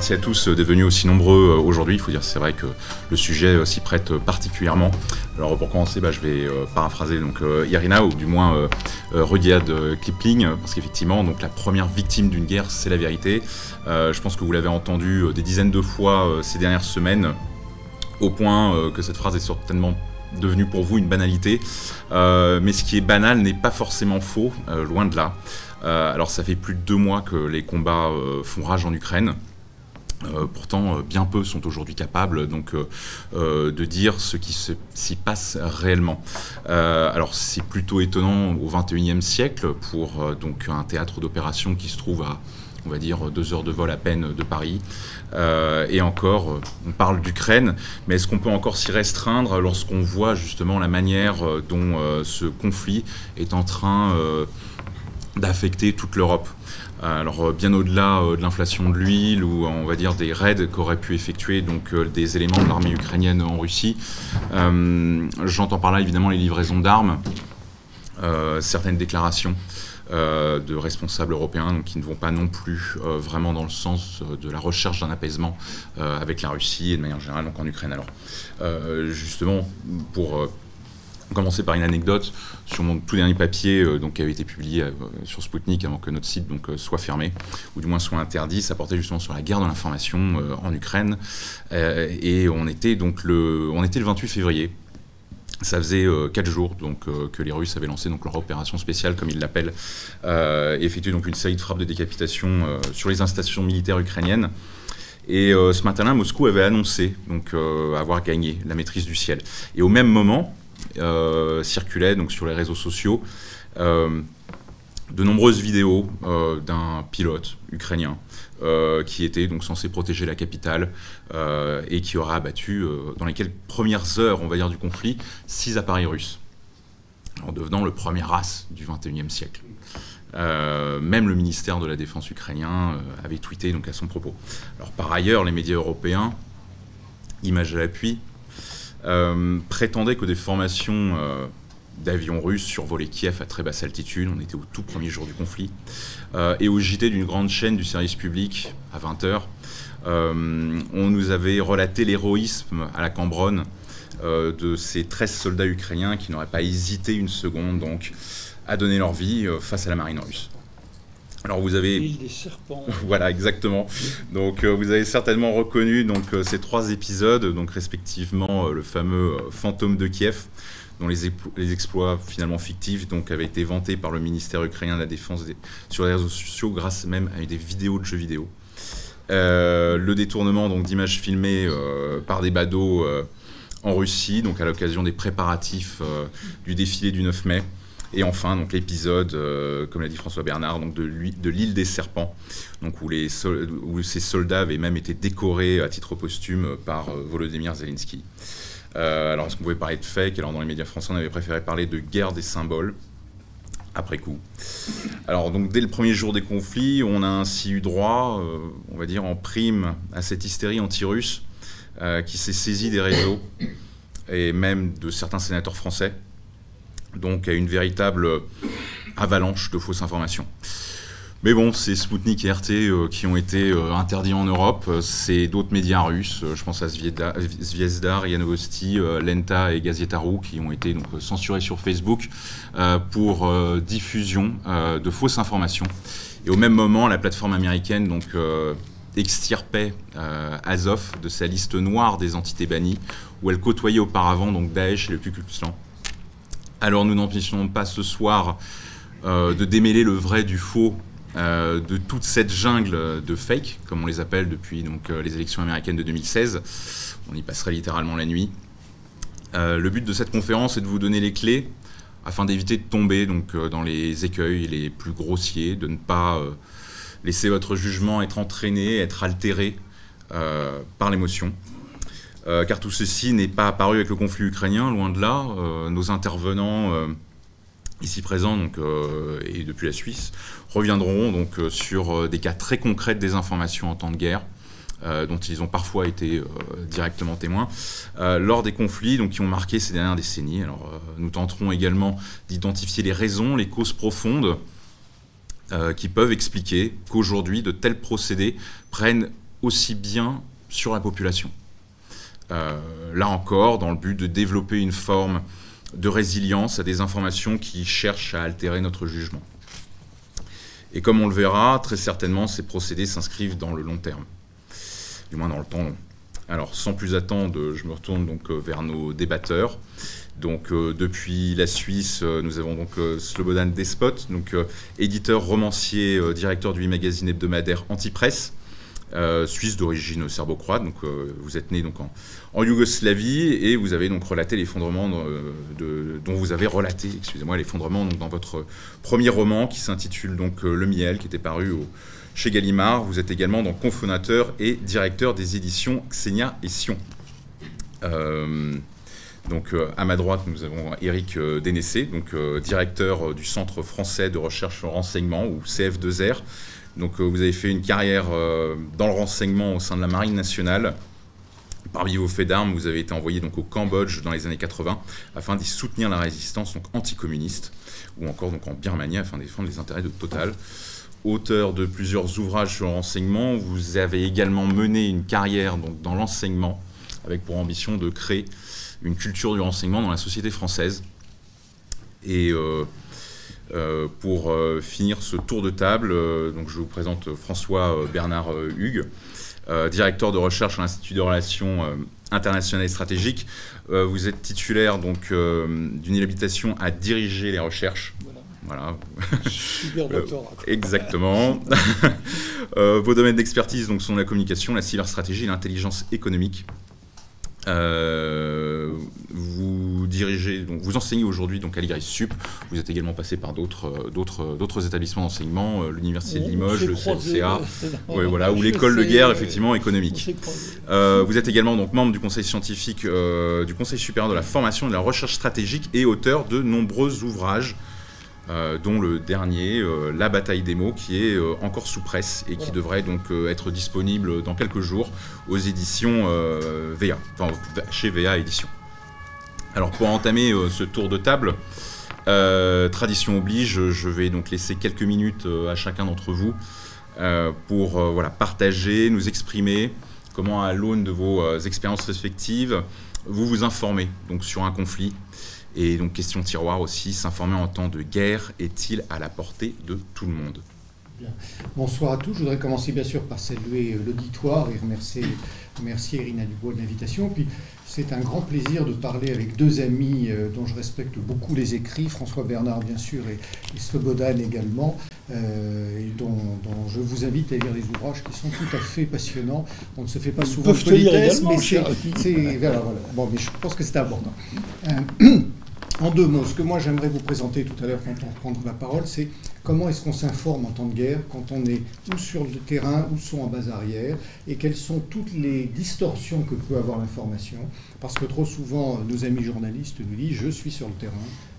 Merci à tous d'être venus aussi nombreux aujourd'hui. Il faut dire, c'est vrai que le sujet s'y prête particulièrement. Alors pour commencer, bah, je vais paraphraser donc Irina ou du moins Rudyard Kipling, parce qu'effectivement, la première victime d'une guerre, c'est la vérité. je pense que vous l'avez entendu des dizaines de fois ces dernières semaines, au point que cette phrase est certainement devenue pour vous une banalité. mais ce qui est banal n'est pas forcément faux, loin de là. Euh, alors ça fait plus de deux mois que les combats euh, font rage en Ukraine. Euh, pourtant, bien peu sont aujourd'hui capables donc de dire ce qui s'y passe réellement. alors, c'est plutôt étonnant au XXIe siècle pour donc un théâtre d'opération qui se trouve à on va dire deux heures de vol à peine de Paris. et encore, on parle d'Ukraine, mais est-ce qu'on peut encore s'y restreindre lorsqu'on voit justement la manière dont ce conflit est en train d'affecter toute l'Europe? Alors euh, bien au-delà euh, de l'inflation de l'huile ou on va dire des raids qu'auraient pu effectuer donc euh, des éléments de l'armée ukrainienne en Russie, j'entends par là évidemment les livraisons d'armes, certaines déclarations de responsables européens qui ne vont pas non plus vraiment dans le sens de la recherche d'un apaisement avec la Russie et de manière générale donc en Ukraine. Alors justement pour commencer par une anecdote sur mon tout dernier papier euh, donc, qui avait été publié euh, sur Sputnik avant que notre site donc, euh, soit fermé, ou du moins soit interdit. Ça portait justement sur la guerre de l'information en Ukraine. et on était, donc le, on était le 28 février. Ça faisait quatre jours donc, que les Russes avaient lancé donc, leur opération spéciale, comme ils l'appellent, et effectué donc, une série de frappes de décapitation sur les installations militaires ukrainiennes. Et ce matin-là, Moscou avait annoncé donc, avoir gagné la maîtrise du ciel. Et au même moment, circulaient donc sur les réseaux sociaux euh, de nombreuses vidéos euh, d'un pilote ukrainien qui était donc censé protéger la capitale et qui aura abattu, dans les quelques premières heures, on va dire, du conflit, six appareils russes, en devenant le premier race du 21e siècle. même le ministère de la Défense ukrainien avait tweeté donc à son propos. Alors par ailleurs, les médias européens, images à l'appui, euh, prétendait que des formations euh, d'avions russes survolaient Kiev à très basse altitude. On était au tout premier jour du conflit. Euh, et au JT d'une grande chaîne du service public, à 20h, on nous avait relaté l'héroïsme à la Cambronne de ces 13 soldats ukrainiens qui n'auraient pas hésité une seconde donc, à donner leur vie face à la marine russe. Alors vous avez l'île des serpents. voilà exactement. Donc euh, vous avez certainement reconnu donc euh, ces trois épisodes, donc respectivement euh, le fameux fantôme de Kiev, dont les, les, exploits finalement fictifs donc avaient été vantés par le ministère ukrainien de la défense sur les réseaux sociaux grâce même à des vidéos de jeux vidéo. le détournement donc d'images filmées par des badauds en Russie, donc à l'occasion des préparatifs du défilé du 9 mai. Et enfin, donc l'épisode, euh, comme l'a dit François Bernard, donc de l'île des serpents, donc où, ces soldats avaient même été décorés à titre posthume par euh, Volodymyr Zelensky. Euh, alors, est-ce qu'on pouvait parler de fake Alors, dans les médias français, on avait préféré parler de guerre des symboles après coup? Alors donc dès le premier jour des conflits, on a ainsi eu droit, on va dire en prime, à cette hystérie anti-russe qui s'est saisie des réseaux et même de certains sénateurs français donc à une véritable avalanche de fausses informations. Mais bon, c'est Sputnik et RT euh, qui ont été euh, interdits en Europe. C'est d'autres médias russes, euh, je pense à Zviesda, Yanovosti, Lenta et Gazetaru, qui ont été donc, censurés sur Facebook pour diffusion de fausses informations. Et au même moment, la plateforme américaine donc, extirpait Azov de sa liste noire des entités bannies, où elle côtoyait auparavant donc, Daesh et le Ku. Alors nous n'empêchons pas ce soir euh, de démêler le vrai du faux euh, de toute cette jungle de fake, comme on les appelle depuis donc, euh, les élections américaines de 2016. On y passerait littéralement la nuit. le but de cette conférence est de vous donner les clés afin d'éviter de tomber dans les écueils les plus grossiers, de ne pas laisser votre jugement être entraîné, être altéré par l'émotion. Euh, car tout ceci n'est pas apparu avec le conflit ukrainien, loin de là. Euh, nos intervenants euh, ici présents, et depuis la Suisse, reviendront donc sur des cas très concrets de désinformation en temps de guerre. dont ils ont parfois été directement témoins, lors des conflits qui ont marqué ces dernières décennies. Alors, nous tenterons également d'identifier les raisons, les causes profondes qui peuvent expliquer qu'aujourd'hui de tels procédés prennent aussi bien sur la population. Là encore, dans le but de développer une forme de résilience à des informations qui cherchent à altérer notre jugement. Et comme on le verra, très certainement, ces procédés s'inscrivent dans le long terme, du moins dans le temps long. Alors, sans plus attendre, je me retourne donc vers nos débatteurs. Donc euh, depuis la Suisse, euh, nous avons donc euh, Slobodan Despot, donc éditeur, romancier, directeur du e-magazine hebdomadaire Antipresse, suisse d'origine serbo-croate. Donc vous êtes né donc en, Yougoslavie et vous avez donc relaté l'effondrement dont vous avez relaté, excusez-moi, l'effondrement dans votre premier roman qui s'intitule donc Le Miel, qui était paru chez Gallimard. Vous êtes également donc cofondateur et directeur des éditions Xenia et Sion. Donc euh, à ma droite, nous avons Eric euh, Dénessé, donc euh, directeur du Centre français de recherche en renseignement, ou CF2R. Donc vous avez fait une carrière dans le renseignement au sein de la Marine nationale. Parmi vos faits d'armes, vous avez été envoyé donc au Cambodge dans les années 80 afin d'y soutenir la résistance donc anticommuniste, ou encore donc en Birmanie afin de défendre les intérêts de Total. Auteur de plusieurs ouvrages sur le renseignement, vous avez également mené une carrière donc, dans l'enseignement avec pour ambition de créer une culture du renseignement dans la société française. Et euh, euh, pour euh, finir ce tour de table, donc je vous présente François Bernard Hugues, directeur de recherche à l'Institut de relations internationales et stratégiques. vous êtes titulaire donc d'une habilitation à diriger les recherches. Voilà. Super doctorat. exactement. vos domaines d'expertise donc sont la communication, la cyberstratégie et l'intelligence économique. Euh, vous dirigez, donc vous enseignez aujourd'hui donc à l'IGRIS Sup. Vous êtes également passé par d'autres, euh, d'autres, euh, d'autres établissements d'enseignement, l'université de Limoges, le CLCA, voilà, ou l'école de guerre effectivement économique. vous êtes également donc membre du conseil scientifique du conseil supérieur de la formation et de la recherche stratégique et auteur de nombreux ouvrages euh, dont le dernier, euh, La bataille des mots, qui est euh, encore sous presse et qui devrait donc être disponible dans quelques jours aux éditions VA, enfin chez VA Éditions. Alors pour entamer ce tour de table, tradition oblige, je vais donc laisser quelques minutes à chacun d'entre vous pour voilà, partager, nous exprimer comment à l'aune de vos expériences respectives, vous vous informez donc sur un conflit, et donc, question tiroir aussi, s'informer en temps de guerre est-il à la portée de tout le monde? Bonsoir à tous. Je voudrais commencer bien sûr par saluer l'auditoire et remercier, remercier Irina Dubois de l'invitation. Puis c'est un grand plaisir de parler avec deux amis euh, dont je respecte beaucoup les écrits, François Bernard bien sûr et, et Slobodan également, euh, et dont, je vous invite à lire les ouvrages qui sont tout à fait passionnants. On ne se fait pas souvent de politesse, mais c'est... Voilà, voilà. Bon, mais je pense que c'est important. En deux mots, ce que moi j'aimerais vous présenter tout à l'heure quand on reprendra la parole, c'est comment est-ce qu'on s'informe en temps de guerre quand on est ou sur le terrain ou sont en base arrière et quelles sont toutes les distorsions que peut avoir l'information. Parce que trop souvent, nos amis journalistes nous disent je suis sur le terrain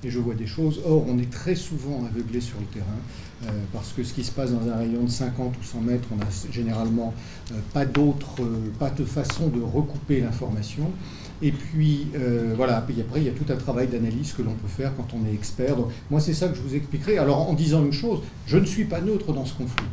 et je vois des choses. Or, on est très souvent aveuglé sur le terrain euh, parce que ce qui se passe dans un rayon de 50 ou 100 mètres, on n'a généralement euh, pas d'autre, euh, pas de façon de recouper l'information. Et puis, euh, voilà, puis après, il y a tout un travail d'analyse que l'on peut faire quand on est expert. Donc, moi, c'est ça que je vous expliquerai. Alors, en disant une chose, je ne suis pas neutre dans ce conflit.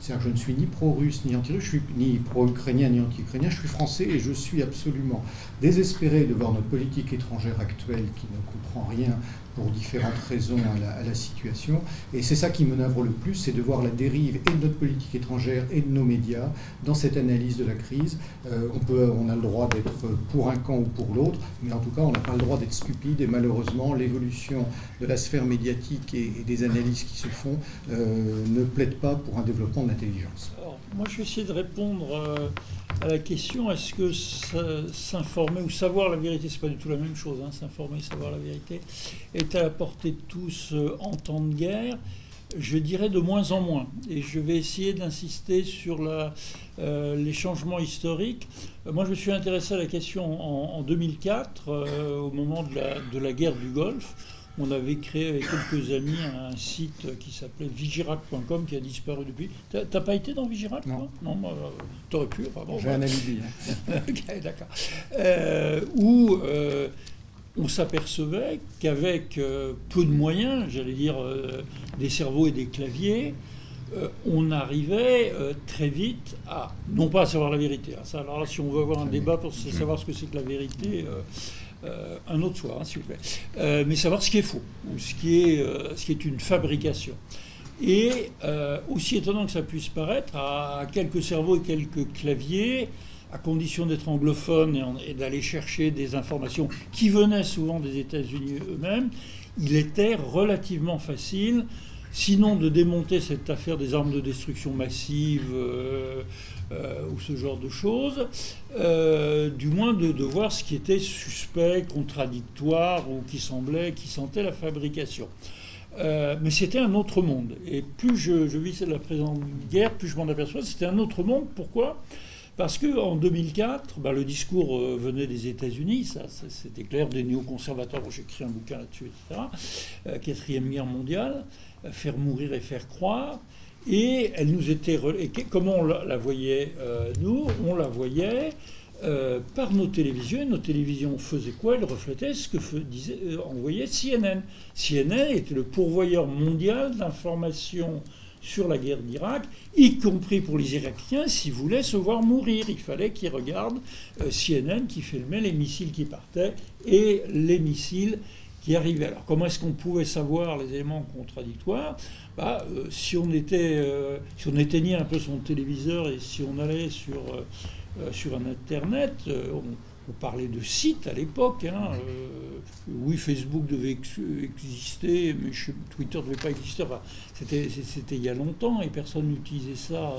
C'est-à-dire que je ne suis ni pro-russe ni anti-russe, je suis ni pro-ukrainien ni anti-ukrainien, je suis français et je suis absolument désespéré de voir notre politique étrangère actuelle qui ne comprend rien pour différentes raisons à la, situation. Et c'est ça qui me navre le plus, c'est de voir la dérive et de notre politique étrangère et de nos médias dans cette analyse de la crise. Euh, on, peut, on a le droit d'être pour un camp ou pour l'autre, mais en tout cas, on n'a pas le droit d'être stupide. Et malheureusement, l'évolution de la sphère médiatique et, des analyses qui se font euh, ne plaident pas pour un développement de l'intelligence. Moi, je vais essayer de répondre. Euh, à la question est-ce que s'informer ou savoir la vérité, c'est pas du tout la même chose, hein, s'informer, savoir la vérité, est à la portée de tous euh, en temps de guerre je dirais de moins en moins. Et je vais essayer d'insister sur euh, les changements historiques. Euh, moi, je me suis intéressé à la question en, 2004, au moment de la guerre du Golfe on avait créé avec quelques amis un site qui s'appelait vigirac.com qui a disparu depuis. T'as pas été dans Vigirac Non. Non, bah, t'aurais pu. J'ai un alibi. Hein. ok, d'accord. Euh, où euh, on s'apercevait qu'avec euh, peu de moyens, j'allais dire des cerveaux et des claviers, euh, on arrivait euh, très vite à, non pas à savoir la vérité, hein, ça, alors là, si on veut avoir un débat pour savoir ce que c'est que la vérité, un autre soir, hein, s'il vous plaît, mais savoir ce qui est faux, ou ce qui est, ce qui est une fabrication. Et aussi étonnant que ça puisse paraître, à quelques cerveaux et quelques claviers, à condition d'être anglophone et, d'aller chercher des informations qui venaient souvent des États-Unis eux-mêmes, il était relativement facile, sinon de démonter cette affaire des armes de destruction massive euh, euh, ou ce genre de choses, euh, du moins de, voir ce qui était suspect, contradictoire ou qui semblait, qui sentait la fabrication. mais c'était un autre monde. Et plus je, je vis la présente guerre, plus je m'en aperçois. C'était un autre monde. Pourquoi? Parce qu'en 2004, bah, le discours euh, venait des États-Unis, ça, c'était clair, des néoconservateurs, j'ai écrit un bouquin là-dessus, etc. Euh, quatrième guerre mondiale, euh, faire mourir et faire croire. Et elle nous était. Comment on la, voyait, nous On la voyait par nos télévisions. Et nos télévisions faisaient quoi? Elles reflétaient ce que disait, envoyait CNN. CNN était le pourvoyeur mondial d'informations sur la guerre d'Irak, y compris pour les Irakiens, s'ils voulaient se voir mourir. Il fallait qu'ils regardent euh, CNN qui filmait les missiles qui partaient et les missiles Alors comment est-ce qu'on pouvait savoir les éléments contradictoires? Bah, euh, si, on était, euh, si on éteignait un peu son téléviseur et si on allait sur, sur un Internet, on, parlait de sites à l'époque. Hein, euh, oui, Facebook devait exister, mais Twitter ne devait pas exister. c'était, il y a longtemps et personne n'utilisait ça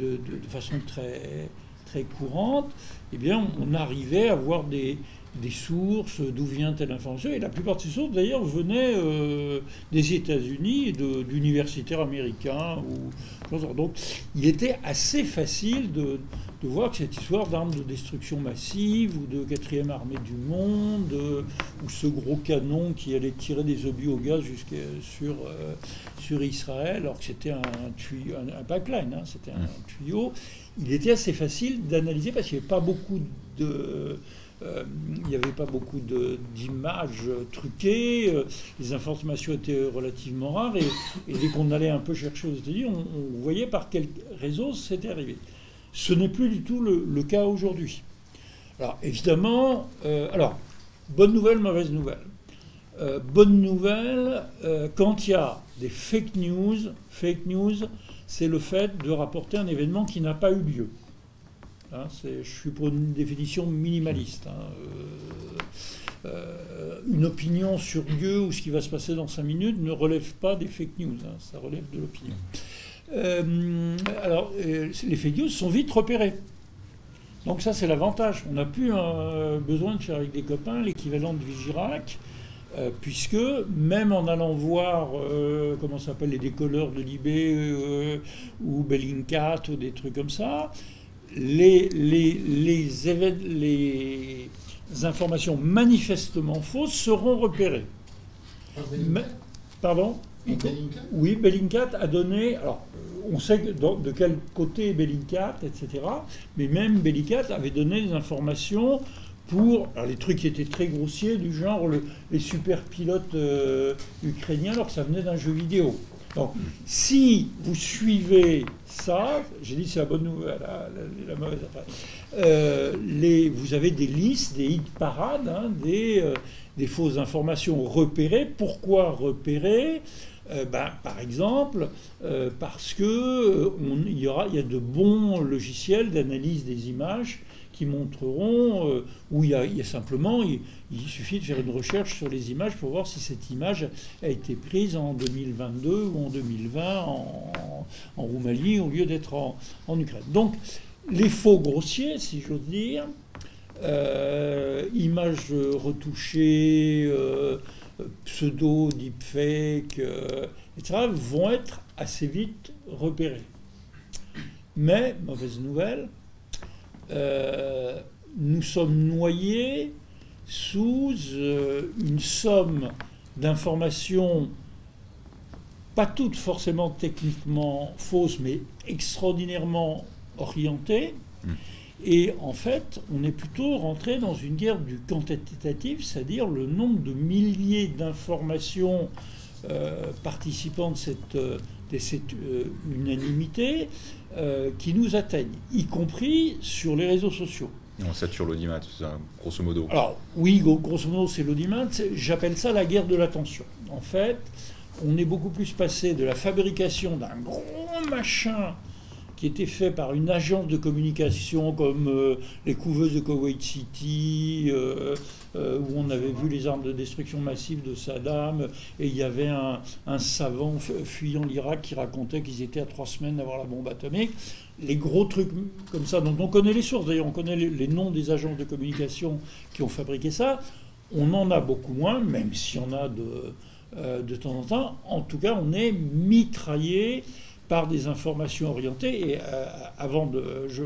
euh, de, façon très, très courante. Eh bien, on arrivait à voir des, des sources, d'où vient telle information. Et la plupart de ces sources, d'ailleurs, venaient euh, des États-Unis, d'universitaires américains. Ou... Donc, il était assez facile de, de voir que cette histoire d'armes de destruction massive, ou de quatrième armée du monde, euh, ou ce gros canon qui allait tirer des obus au gaz jusqu'à sur, euh, sur Israël, alors que c'était un, un, pipeline, hein, c'était un tuyau, il était assez facile d'analyser parce qu'il n'y avait pas beaucoup de il n'y avait pas beaucoup d'images truquées, euh, les informations étaient relativement rares, et, dès qu'on allait un peu chercher aux États-Unis, on, voyait par quel réseau c'était arrivé. Ce n'est plus du tout le, cas aujourd'hui. Alors évidemment, euh, bonne nouvelle, mauvaise nouvelle. bonne nouvelle, quand il y a des fake news, fake news, c'est le fait de rapporter un événement qui n'a pas eu lieu. Hein, je suis pour une définition minimaliste. Hein, euh, euh, une opinion sur Dieu ou ce qui va se passer dans cinq minutes ne relève pas des fake news, hein, ça relève de l'opinion. Euh, alors, les fake news sont vite repérés. Donc ça, c'est l'avantage. On n'a plus besoin de faire avec des copains l'équivalent de Vigirac, puisque même en allant voir, comment s'appelle, les décolleurs de Libé ou Bellingcat ou des trucs comme ça, les, les, les, informations manifestement fausses seront repérées. pardon? Oui, Bellingcat a donné. Alors, on sait de, quel côté Bellingcat, etc. Mais même Bellingcat avait donné des informations pour alors les trucs qui étaient très grossiers, du genre les super pilotes euh, ukrainiens, alors que ça venait d'un jeu vidéo. Donc, si vous suivez ça, j'ai dit c'est la bonne nouvelle, la, mauvaise euh, vous avez des listes, des hit parades, hein, des, euh, des, fausses informations repérées. Pourquoi repérer euh, ben, Par exemple, parce que il y, aura, il y a de bons logiciels d'analyse des images qui montreront euh, où il y, a, simplement, il, suffit de faire une recherche sur les images pour voir si cette image a été prise en 2022 ou en 2020 en, Roumanie au lieu d'être en, Ukraine. Donc les faux grossiers, si j'ose dire, euh, images retouchées, euh, pseudo, deepfake, etc., vont être assez vite repérés. Mais, mauvaise nouvelle, euh, nous sommes noyés sous euh, une somme d'informations, pas toutes forcément techniquement fausses, mais extraordinairement orientées. Hmm. Et en fait, on est plutôt rentré dans une guerre du quantitatif, c'est-à-dire le nombre de milliers d'informations euh, participant de cette, unanimités qui nous atteignent, y compris sur les réseaux sociaux. On sature l'audimat, grosso modo. Alors, oui, grosso modo, c'est l'audimat. J'appelle ça la guerre de l'attention. En fait, on est beaucoup plus passé de la fabrication d'un gros machin qui était fait par une agence de communication comme euh, les couveuses de Kuwait City, euh, euh, où on avait vu les armes de destruction massive de Saddam, et il y avait un, savant fuyant l'Irak qui racontait qu'ils étaient à trois semaines d'avoir la bombe atomique. Les gros trucs comme ça, dont on connaît les sources, d'ailleurs on connaît les, noms des agences de communication qui ont fabriqué ça, on en a beaucoup moins, même s'il y en a de, de temps en temps. En tout cas, on est mitraillé par des informations orientées. Et euh, avant de, je,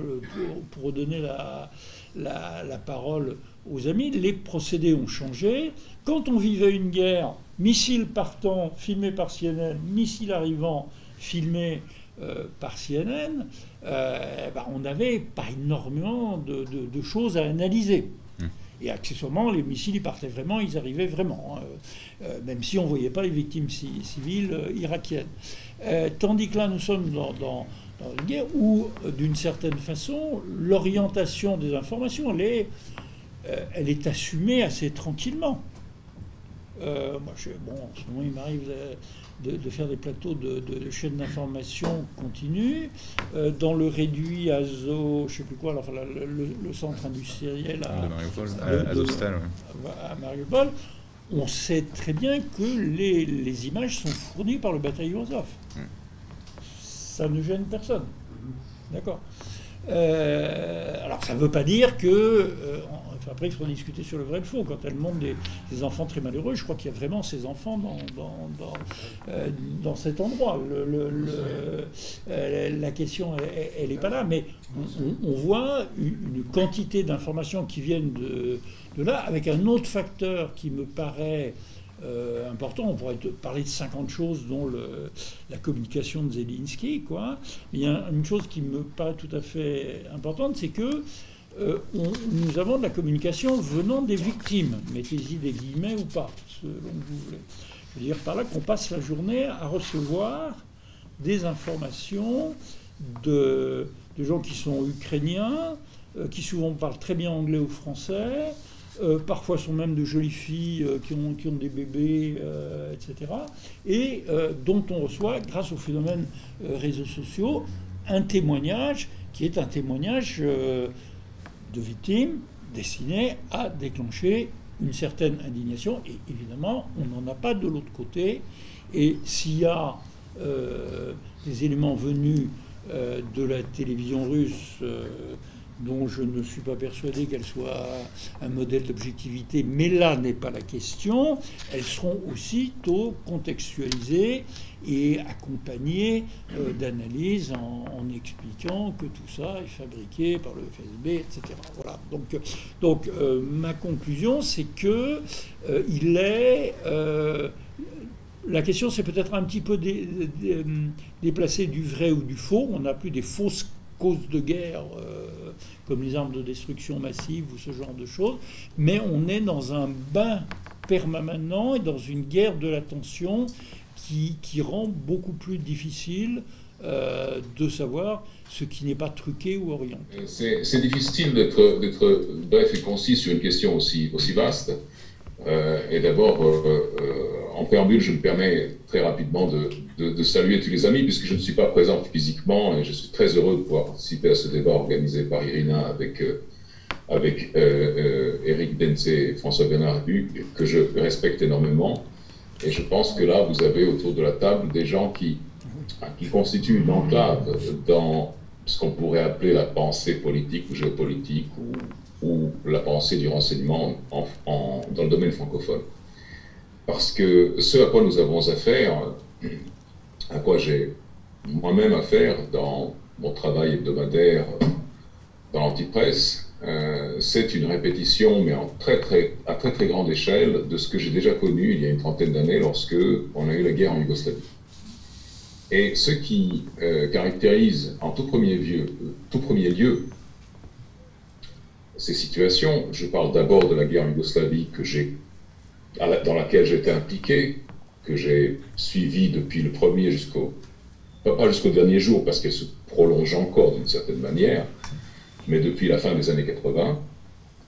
pour, redonner la, la, parole aux amis, les procédés ont changé. Quand on vivait une guerre, missiles partant, filmés par CNN, missiles arrivant, filmés euh, par CNN, euh, bah, on n'avait pas énormément de, de, choses à analyser. Mmh. Et accessoirement, les missiles, ils partaient vraiment, ils arrivaient vraiment, hein. même si on ne voyait pas les victimes civiles irakiennes. Euh, tandis que là, nous sommes dans, une guerre où, euh, d'une certaine façon, l'orientation des informations, elle est, euh, elle est assumée assez tranquillement. moi, je, bon, en ce moment, il m'arrive de, faire des plateaux de, chaînes d'information continues. dans le réduit Azo, je ne sais plus quoi, enfin, le, centre industriel à, à Mariupol, on sait très bien que les, images sont fournies par le bataillon Azov. Hmm. Ça ne gêne personne. D'accord. Euh, alors ça ne veut pas dire que... Euh, après, il faut discuter sur le vrai et le faux. Quand elle montre des, enfants très malheureux, je crois qu'il y a vraiment ces enfants dans, dans, euh, cet endroit. la question, elle n'est pas là. Mais on, voit une quantité d'informations qui viennent de, de là, avec un autre facteur qui me paraît euh, important, on pourrait parler de 50 choses, dont la communication de Zelensky, quoi. Mais il y a une chose qui me paraît tout à fait importante, c'est que euh, nous avons de la communication venant des victimes, mettez-y des guillemets ou pas, selon que vous voulez. Je veux dire par là qu'on passe la journée à recevoir des informations de, gens qui sont ukrainiens, euh, qui souvent parlent très bien anglais ou français, euh, parfois sont même de jolies filles euh, qui, ont, qui, ont, des bébés, euh, etc. Et dont on reçoit, grâce au phénomène réseaux sociaux, un témoignage qui est un témoignage de victimes destiné à déclencher une certaine indignation. Et évidemment, on n'en a pas de l'autre côté. Et s'il y a des éléments venus de la télévision russe, dont je ne suis pas persuadé qu'elles soient un modèle d'objectivité, mais là n'est pas la question, elles seront aussitôt contextualisées et accompagnées euh, d'analyses en, expliquant que tout ça est fabriqué par le FSB, etc. Voilà. Donc, donc euh, ma conclusion, c'est que euh, il est la question, c'est peut-être un petit peu déplacé du vrai ou du faux. On n'a plus des fausses causes de guerre comme les armes de destruction massive ou ce genre de choses, mais on est dans un bain permanent et dans une guerre de l'attention qui, qui rend beaucoup plus difficile euh, de savoir ce qui n'est pas truqué ou orienté. C'est difficile d'être bref et concis sur une question aussi, aussi vaste. Euh, et d'abord, en préambule, je me permets très rapidement de, saluer tous les amis, puisque je ne suis pas présent physiquement, et je suis très heureux de pouvoir participer à ce débat organisé par Irina avec, euh, avec euh, Eric euh, Densé et François Bernard que je respecte énormément. Et je pense que là, vous avez autour de la table des gens qui, qui constituent une enclave dans ce qu'on pourrait appeler la pensée politique ou géopolitique ou, ou la pensée du renseignement en, dans le domaine francophone. Parce que ce à quoi nous avons affaire, à quoi j'ai moi-même affaire dans mon travail hebdomadaire dans l'antipresse, euh, c'est une répétition, mais à très très grande échelle, de ce que j'ai déjà connu il y a une trentaine d'années lorsque on a eu la guerre en Yougoslavie. Et ce qui euh, caractérise en tout premier, vieux, tout premier lieu ces situations, je parle d'abord de la guerre en Yougoslavie que j'ai dans laquelle j'étais impliqué, que j'ai suivi depuis le premier jusqu'au pas jusqu'au dernier jour parce qu'elle se prolonge encore d'une certaine manière, mais depuis la fin des années 80,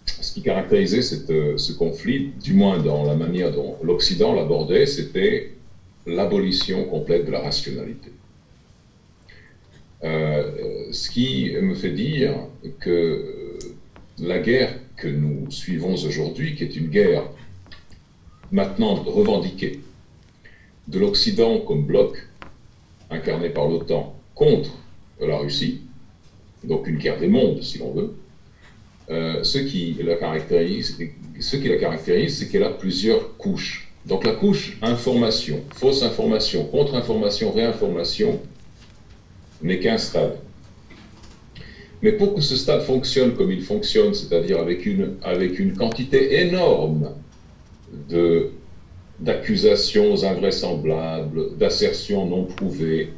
ce qui caractérisait ce conflit, du moins dans la manière dont l'Occident l'abordait, c'était l'abolition complète de la rationalité. Euh, ce qui me fait dire que la guerre que nous suivons aujourd'hui, qui est une guerre maintenant revendiquée de l'Occident comme bloc incarné par l'OTAN contre la Russie, donc une guerre des mondes si l'on veut, euh, ce, qui la caractérise, ce c'est qu'elle a plusieurs couches. Donc la couche information, fausse information, contre-information, réinformation, n'est qu'un stade. Mais pour que ce stade fonctionne comme il fonctionne, c'est-à-dire avec une, avec une quantité énorme d'accusations invraisemblables, d'assertions non prouvées,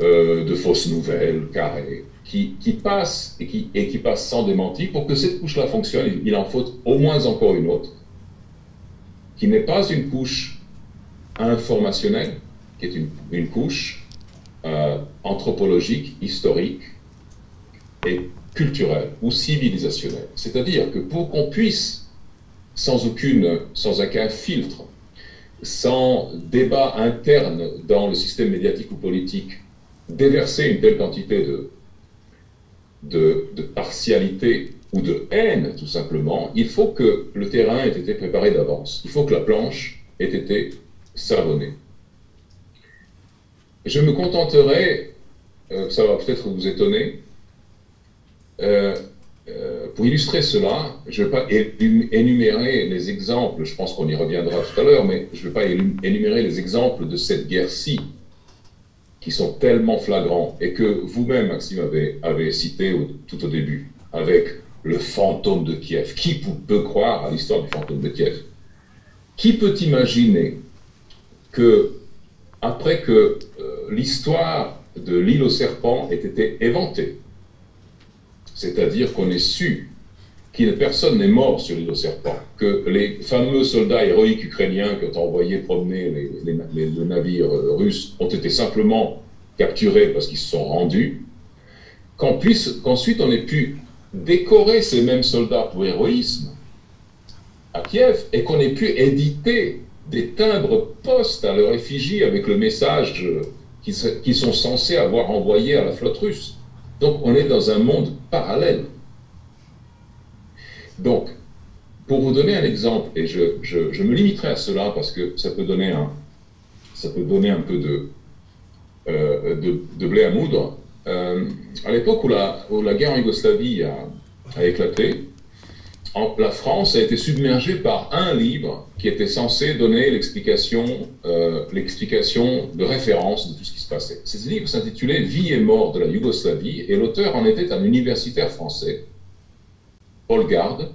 euh, de fausses nouvelles carrées, qui, qui passent et qui, et qui passent sans démenti, pour que cette couche-là fonctionne, il, en faut au moins encore une autre, qui n'est pas une couche informationnelle, qui est une, une couche euh, anthropologique, historique et culturel ou civilisationnel. C'est-à-dire que pour qu'on puisse, sans, aucune, sans aucun filtre, sans débat interne dans le système médiatique ou politique, déverser une telle quantité de, de, partialité ou de haine, tout simplement, il faut que le terrain ait été préparé d'avance. Il faut que la planche ait été savonnée. Je me contenterai, euh, ça va peut-être vous étonner, euh, euh, pour illustrer cela, je ne vais pas énumérer les exemples, je pense qu'on y reviendra tout à l'heure, mais je ne vais pas énumérer les exemples de cette guerre-ci, qui sont tellement flagrants, et que vous-même, Maxime, avez, cité tout au début, avec le fantôme de Kiev. Qui peut croire à l'histoire du fantôme de Kiev? Qui peut imaginer que, après que l'histoire de l'île aux serpents ait été éventée. C'est-à-dire qu'on ait su que personne n'est mort sur l'île aux serpents, que les fameux soldats héroïques ukrainiens qui ont envoyé promener les, les, navires russes ont été simplement capturés parce qu'ils se sont rendus, qu'ensuite on ait pu décorer ces mêmes soldats pour héroïsme à Kiev et qu'on ait pu éditer des timbres postes à leur effigie avec le message qu'ils sont censés avoir envoyé à la flotte russe. Donc on est dans un monde parallèle. Donc, pour vous donner un exemple, et je, je, me limiterai à cela parce que ça peut donner un, ça peut donner un peu de, euh, de, blé à moudre. Euh, à l'époque où la, où la guerre en Yougoslavie a, a éclaté, la France a été submergée par un livre qui était censé donner l'explication, euh, l'explication de référence de tout ce qui se passait. Ce livre s'intitulait Vie et mort de la Yougoslavie et l'auteur en était un universitaire français, Paul Garde,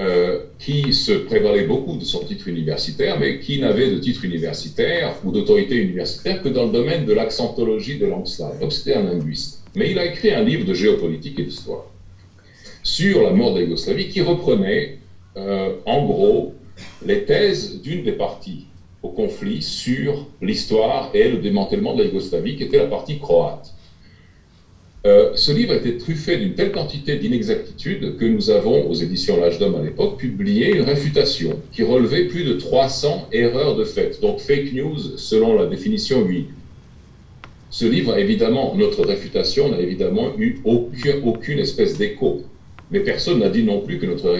euh, qui se prévalait beaucoup de son titre universitaire, mais qui n'avait de titre universitaire ou d'autorité universitaire que dans le domaine de l'accentologie des langues. Donc c'était un linguiste. Mais il a écrit un livre de géopolitique et d'histoire sur la mort de la Yougoslavie qui reprenait euh, en gros les thèses d'une des parties au conflit sur l'histoire et le démantèlement de la Yougoslavie, qui était la partie croate. Euh, ce livre était truffé d'une telle quantité d'inexactitudes que nous avons, aux éditions L'Âge d'Homme à l'époque, publié une réfutation qui relevait plus de 300 erreurs de fait, donc fake news selon la définition UI. Ce livre, évidemment, notre réfutation n'a évidemment eu aucune espèce d'écho mais personne n'a dit non plus que notre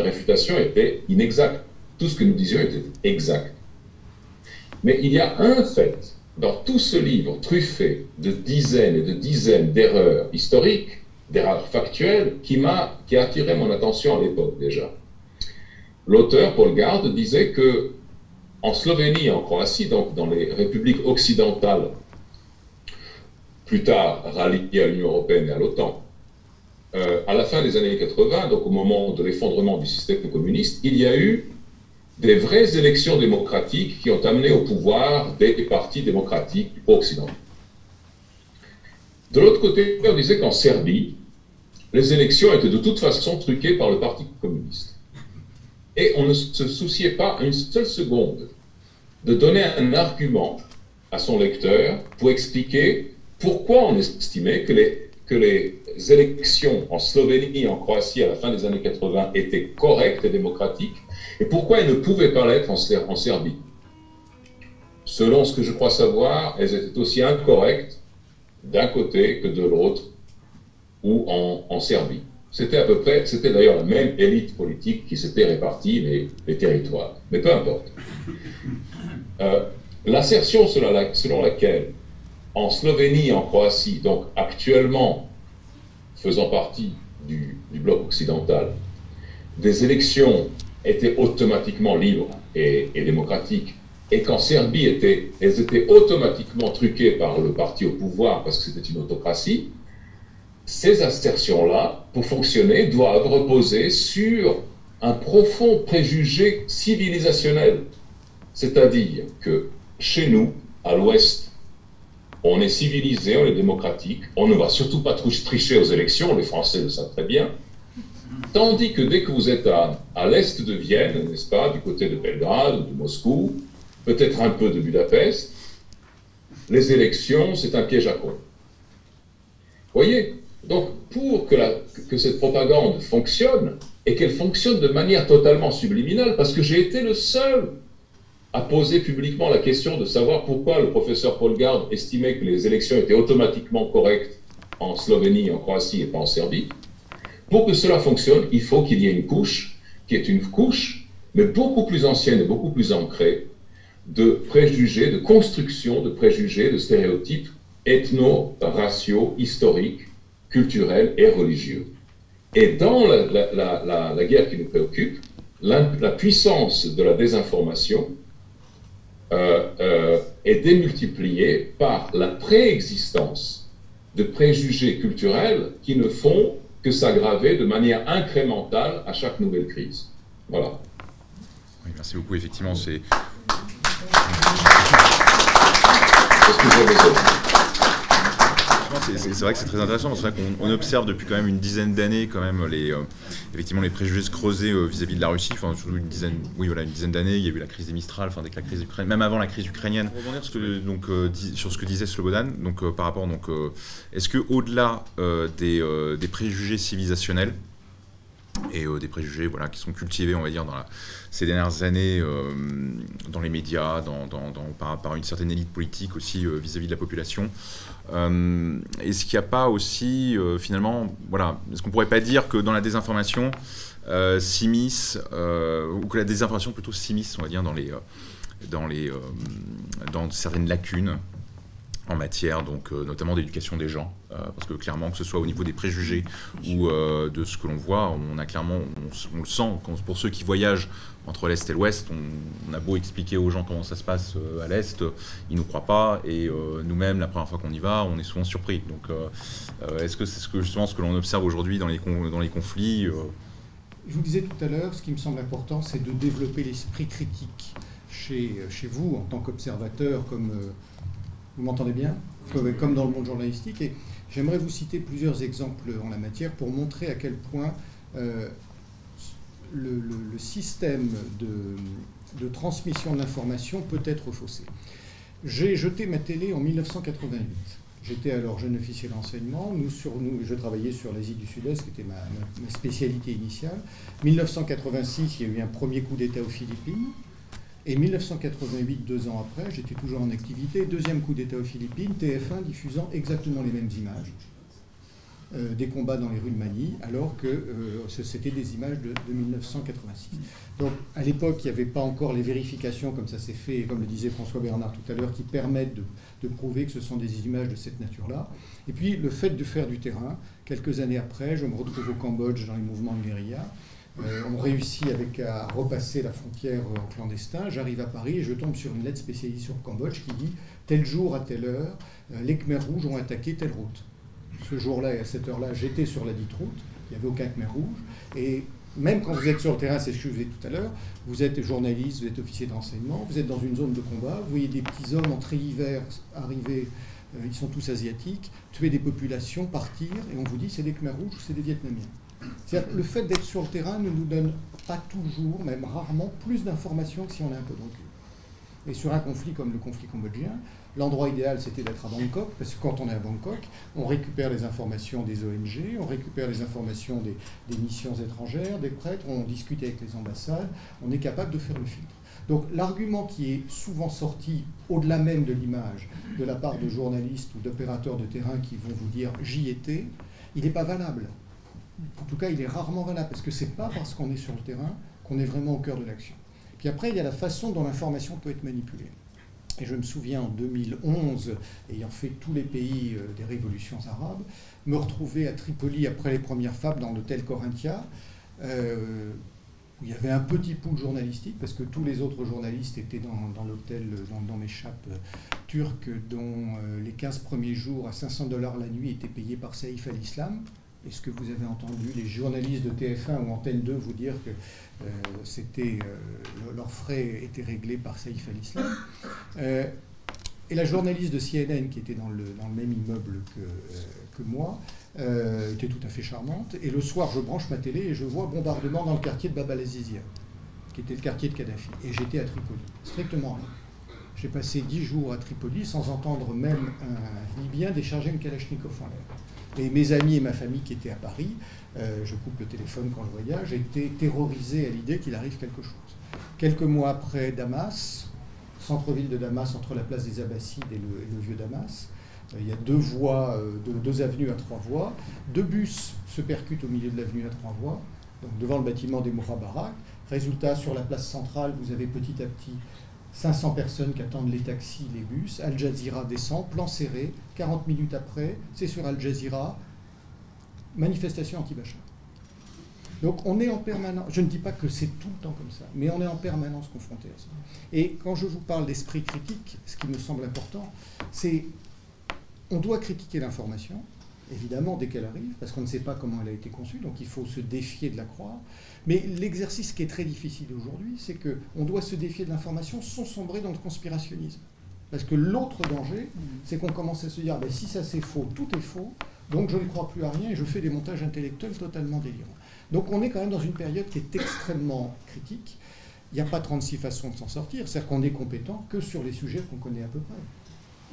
réfutation était inexacte. Tout ce que nous disions était exact. Mais il y a un fait dans tout ce livre truffé de dizaines et de dizaines d'erreurs historiques, d'erreurs factuelles, qui m'a, qui a attiré mon attention à l'époque déjà. L'auteur, Paul Garde, disait que en Slovénie et en Croatie, donc dans les républiques occidentales, plus tard ralliées à l'Union européenne et à l'OTAN, euh, à la fin des années 80, donc au moment de l'effondrement du système communiste, il y a eu des vraies élections démocratiques qui ont amené au pouvoir des partis démocratiques occidentaux. De l'autre côté, on disait qu'en Serbie, les élections étaient de toute façon truquées par le Parti communiste. Et on ne se souciait pas une seule seconde de donner un argument à son lecteur pour expliquer pourquoi on estimait que les, que les élections en Slovénie en Croatie à la fin des années 80 étaient correctes et démocratiques, et pourquoi elles ne pouvaient pas l'être en, Serbie? Selon ce que je crois savoir, elles étaient aussi incorrectes d'un côté que de l'autre, ou en, Serbie. C'était à peu près, c'était d'ailleurs la même élite politique qui s'était répartie les, territoires. Mais peu importe. Euh, L'assertion selon, la, selon laquelle en Slovénie en Croatie, donc actuellement faisant partie du, bloc occidental, des élections étaient automatiquement libres et, et démocratiques, et qu'en Serbie, étaient, elles étaient automatiquement truquées par le parti au pouvoir parce que c'était une autocratie, ces assertions-là, pour fonctionner, doivent reposer sur un profond préjugé civilisationnel. C'est-à-dire que chez nous, à l'Ouest, on est civilisé, on est démocratique, on ne va surtout pas tricher aux élections, les Français le savent très bien. Tandis que dès que vous êtes à, l'est de Vienne, n'est-ce pas, du côté de Belgrade, de Moscou, peut-être un peu de Budapest, les élections, c'est un piège à con. Voyez Donc, pour que cette propagande fonctionne, et qu'elle fonctionne de manière totalement subliminale, parce que j'ai été le seul à poser publiquement la question de savoir pourquoi le professeur Paul Gard estimait que les élections étaient automatiquement correctes en Slovénie, en Croatie et pas en Serbie. Pour que cela fonctionne, il faut qu'il y ait une couche, qui est une couche, mais beaucoup plus ancienne et beaucoup plus ancrée, de préjugés, de construction de préjugés, de stéréotypes ethno-raciaux, historiques, culturels et religieux. Et dans la, guerre qui nous préoccupe, la, puissance de la désinformation est démultipliée par la préexistence de préjugés culturels qui ne font que s'aggraver de manière incrémentale à chaque nouvelle crise. Voilà. Oui, merci beaucoup. Effectivement, c'est c'est vrai que c'est très intéressant. C'est vrai qu'on observe depuis quand même une dizaine d'années quand même les euh, effectivement les préjugés se creuser euh, vis-à-vis de la Russie. Enfin, surtout une dizaine, oui voilà, une dizaine d'années. Il y a eu la crise des Mistral, enfin dès que la crise ukrainienne, même avant la crise ukrainienne. Pour revenir sur ce que, donc euh, sur ce que disait Slobodan, donc par rapport donc est-ce que au-delà des, des préjugés civilisationnels et euh, des préjugés voilà, qui sont cultivés, on va dire, dans la, ces dernières années euh, dans les médias, dans, dans, par, par, une certaine élite politique aussi euh, vis-à-vis de la population. Est-ce qu'il n'y a pas aussi, finalement, voilà, est-ce qu'on pourrait pas dire que dans la désinformation, s'immisce, ou que la désinformation plutôt s'immisce, on va dire, dans, les, dans, les, dans certaines lacunes en matière donc euh, notamment d'éducation des gens, euh, parce que clairement que ce soit au niveau des préjugés ou euh, de ce que l'on voit, on a clairement, on, le sent pour ceux qui voyagent entre l'est et l'ouest, on, a beau expliquer aux gens comment ça se passe à l'est, ils nous croient pas et nous-mêmes la première fois qu'on y va, on est souvent surpris. Donc est-ce que c'est justement ce que l'on observe aujourd'hui dans les dans les conflits Je vous disais tout à l'heure, ce qui me semble important, c'est de développer l'esprit critique chez, chez vous en tant qu'observateur comme vous m'entendez bien Comme dans le monde journalistique. Et j'aimerais vous citer plusieurs exemples en la matière pour montrer à quel point euh, le, système de, transmission de l'information peut être faussé. J'ai jeté ma télé en 1988. J'étais alors jeune officier d'enseignement. Nous, je travaillais sur l'Asie du Sud-Est, qui était ma, ma, spécialité initiale. 1986, il y a eu un premier coup d'État aux Philippines. Et 1988, deux ans après, j'étais toujours en activité. Deuxième coup d'État aux Philippines, TF1 diffusant exactement les mêmes images euh, des combats dans les rues de Manille, alors que euh, c'était des images de, 1986. Donc à l'époque, il n'y avait pas encore les vérifications, comme ça s'est fait, comme le disait François Bernard tout à l'heure, qui permettent de, de, prouver que ce sont des images de cette nature-là. Et puis le fait de faire du terrain, quelques années après, je me retrouve au Cambodge dans les mouvements de guérilla. Euh, on réussit avec, à repasser la frontière en clandestin. J'arrive à Paris et je tombe sur une lettre spécialisée sur Cambodge qui dit tel jour à telle heure, euh, les Khmers rouges ont attaqué telle route. Ce jour-là et à cette heure-là, j'étais sur la dite route. Il n'y avait aucun Khmer rouge. Et même quand vous êtes sur le terrain, c'est ce que je vous ai dit tout à l'heure, vous êtes journaliste, vous êtes officier d'enseignement, vous êtes dans une zone de combat, vous voyez des petits hommes en hiver arriver, euh, ils sont tous asiatiques, tuer des populations, partir, et on vous dit c'est des Khmer rouges ou c'est des Vietnamiens? Le fait d'être sur le terrain ne nous donne pas toujours, même rarement, plus d'informations que si on a un peu de recul. Et sur un conflit comme le conflit cambodgien, l'endroit idéal c'était d'être à Bangkok, parce que quand on est à Bangkok, on récupère les informations des ONG, on récupère les informations des, des missions étrangères, des prêtres, on discute avec les ambassades, on est capable de faire le filtre. Donc l'argument qui est souvent sorti au-delà même de l'image de la part de journalistes ou d'opérateurs de terrain qui vont vous dire j'y étais, il n'est pas valable. En tout cas, il est rarement valable parce que c'est pas parce qu'on est sur le terrain qu'on est vraiment au cœur de l'action. Puis après, il y a la façon dont l'information peut être manipulée. Et je me souviens en 2011, ayant fait tous les pays euh, des révolutions arabes, me retrouver à Tripoli après les premières fables dans l'hôtel Corinthia, euh, où il y avait un petit pool journalistique, parce que tous les autres journalistes étaient dans, l'hôtel, dans, dans l'échappe euh, turque, dont les 15 premiers jours à 500 dollars la nuit étaient payés par Saïf al-Islam. Est-ce que vous avez entendu les journalistes de TF1 ou Antenne 2 vous dire que euh, euh, leurs frais étaient réglés par Saïf al-Islam? Euh, Et la journaliste de CNN, qui était dans le, même immeuble que, moi, était tout à fait charmante. Et le soir, je branche ma télé et je vois bombardement dans le quartier de Bab qui était le quartier de Kadhafi. Et j'étais à Tripoli, strictement rien. J'ai passé dix jours à Tripoli sans entendre même un Libyen décharger une Kalachnikov en l'air. Et mes amis et ma famille qui étaient à Paris, euh, je coupe le téléphone quand je voyage, étaient terrorisés à l'idée qu'il arrive quelque chose. Quelques mois après Damas, centre-ville de Damas, entre la place des Abbassides et le, vieux Damas, euh, il y a deux voies, euh, deux, avenues à trois voies. Deux bus se percutent au milieu de l'avenue à trois voies, donc devant le bâtiment des Mourabarak. Résultat, sur la place centrale, vous avez petit à petit 500 personnes qui attendent les taxis, les bus. Al Jazeera descend, plan serré. 40 minutes après, c'est sur Al Jazeera, manifestation anti-Bachar. Donc on est en permanence, je ne dis pas que c'est tout le temps comme ça, mais on est en permanence confronté à ça. Et quand je vous parle d'esprit critique, ce qui me semble important, c'est on doit critiquer l'information, évidemment, dès qu'elle arrive, parce qu'on ne sait pas comment elle a été conçue, donc il faut se défier de la croire. Mais l'exercice qui est très difficile aujourd'hui, c'est qu'on doit se défier de l'information sans sombrer dans le conspirationnisme. Parce que l'autre danger, c'est qu'on commence à se dire, ben, si ça c'est faux, tout est faux, donc je ne crois plus à rien et je fais des montages intellectuels totalement délirants. Donc on est quand même dans une période qui est extrêmement critique. Il n'y a pas 36 façons de s'en sortir, c'est-à-dire qu'on est compétent que sur les sujets qu'on connaît à peu près.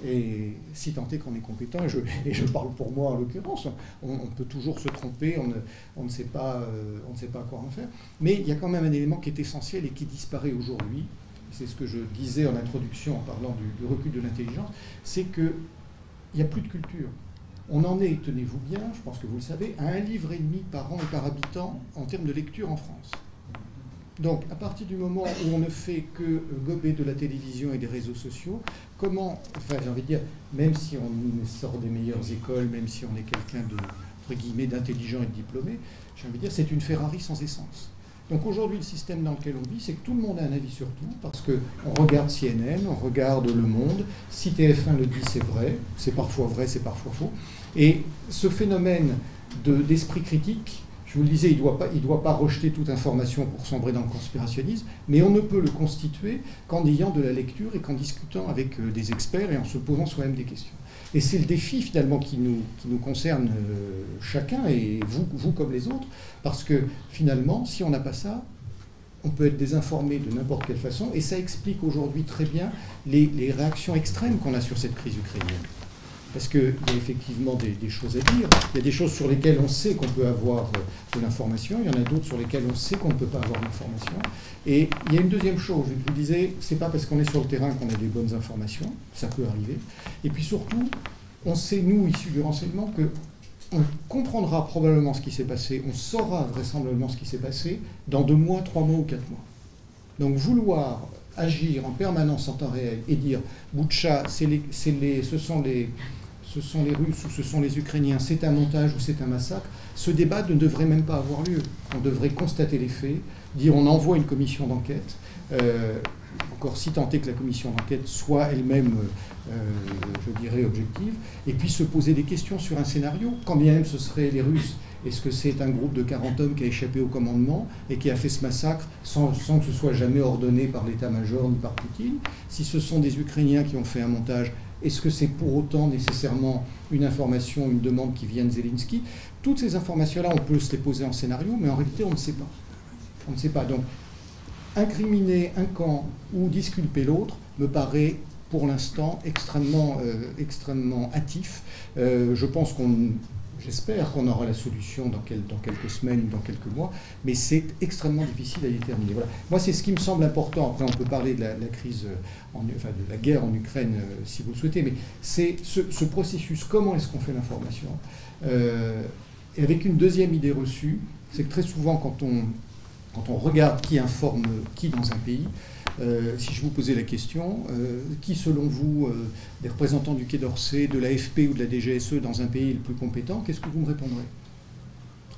Et si tant est qu'on est compétent, et je, parle pour moi en l'occurrence, on, peut toujours se tromper, on ne, on ne, sait pas, euh, on ne sait pas quoi en faire. Mais il y a quand même un élément qui est essentiel et qui disparaît aujourd'hui. C'est ce que je disais en introduction en parlant du, recul de l'intelligence, c'est qu'il n'y a plus de culture. On en est, tenez-vous bien, je pense que vous le savez, à un livre et demi par an et par habitant en termes de lecture en France. Donc, à partir du moment où on ne fait que gober de la télévision et des réseaux sociaux, comment, enfin, j'ai envie de dire, même si on sort des meilleures écoles, même si on est quelqu'un de, entre guillemets, d'intelligent et de diplômé, j'ai envie de dire, c'est une Ferrari sans essence. Donc aujourd'hui, le système dans lequel on vit, c'est que tout le monde a un avis sur tout, parce qu'on regarde CNN, on regarde Le Monde, si TF1 le dit, c'est vrai, c'est parfois vrai, c'est parfois faux. Et ce phénomène d'esprit critique, je vous le disais, il ne doit, pas, rejeter toute information pour sombrer dans le conspirationnisme, mais on ne peut le constituer qu'en ayant de la lecture et qu'en discutant avec euh, des experts et en se posant soi-même des questions. Et c'est le défi finalement qui nous, concerne euh, chacun, et vous, comme les autres, parce que finalement, si on n'a pas ça, on peut être désinformé de n'importe quelle façon, et ça explique aujourd'hui très bien les réactions extrêmes qu'on a sur cette crise ukrainienne parce qu'il y a effectivement des, choses à dire. Il y a des choses sur lesquelles on sait qu'on peut avoir euh, de l'information, il y en a d'autres sur lesquelles on sait qu'on ne peut pas avoir d'information. Et il y a une deuxième chose, je vous disais, c'est pas parce qu'on est sur le terrain qu'on a des bonnes informations, ça peut arriver. Et puis surtout, on sait, nous, issus du renseignement, que on comprendra probablement ce qui s'est passé, on saura vraisemblablement ce qui s'est passé dans deux mois, trois mois ou quatre mois. Donc vouloir agir en permanence en temps réel et dire Boucha, les, les, ce sont les, ce sont les Russes ou ce sont les Ukrainiens, c'est un montage ou c'est un massacre, ce débat ne devrait même pas avoir lieu. On devrait constater les faits, dire on envoie une commission d'enquête, euh, encore si tant est que la commission d'enquête soit elle-même, euh, je dirais, objective, et puis se poser des questions sur un scénario, quand bien même ce seraient les Russes. Est-ce que c'est un groupe de 40 hommes qui a échappé au commandement et qui a fait ce massacre sans, sans que ce soit jamais ordonné par l'état-major ni par Poutine? Si ce sont des Ukrainiens qui ont fait un montage, est-ce que c'est pour autant nécessairement une information, une demande qui vient de Zelensky? Toutes ces informations-là, on peut se les poser en scénario, mais en réalité, on ne sait pas. On ne sait pas. Donc, incriminer un camp ou disculper l'autre, me paraît pour l'instant extrêmement, extrêmement hâtif. je pense qu'on J'espère qu'on aura la solution dans, quelques semaines ou dans quelques mois, mais c'est extrêmement difficile à déterminer. Voilà. Moi, c'est ce qui me semble important. Après, on peut parler de la, crise, en, enfin, de la guerre en Ukraine, euh, si vous le souhaitez, mais c'est ce, processus. Comment est-ce qu'on fait l'information euh, Et avec une deuxième idée reçue, c'est que très souvent, quand on, quand on regarde qui informe qui dans un pays, euh, si je vous posais la question, euh, qui selon vous, euh, des représentants du Quai d'Orsay, de l'AFP ou de la DGSE dans un pays est le plus compétent, qu'est-ce que vous me répondrez?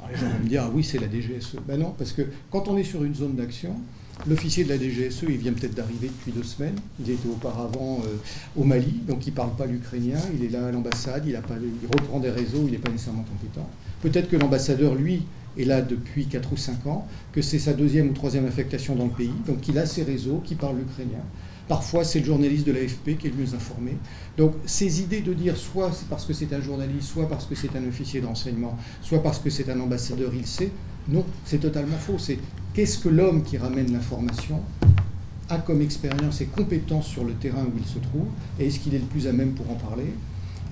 Les gens vont me dire, ah oui, c'est la DGSE. Ben non, parce que quand on est sur une zone d'action, L'officier de la DGSE, il vient peut-être d'arriver depuis deux semaines. Il était auparavant au Mali, donc il ne parle pas l'ukrainien. Il est là à l'ambassade, il, il, reprend des réseaux, il n'est pas nécessairement compétent. Peut-être que l'ambassadeur, lui, est là depuis 4 ou 5 ans, que c'est sa deuxième ou troisième affectation dans le pays, donc il a ses réseaux qui parlent l'ukrainien. Parfois, c'est le journaliste de l'AFP qui est le mieux informé. Donc, ces idées de dire soit c'est parce que c'est un journaliste, soit parce que c'est un officier d'enseignement, soit parce que c'est un ambassadeur, il sait, non, c'est totalement faux. C'est qu'est-ce que l'homme qui ramène l'information a comme expérience et compétence sur le terrain où il se trouve, et est-ce qu'il est le plus à même pour en parler?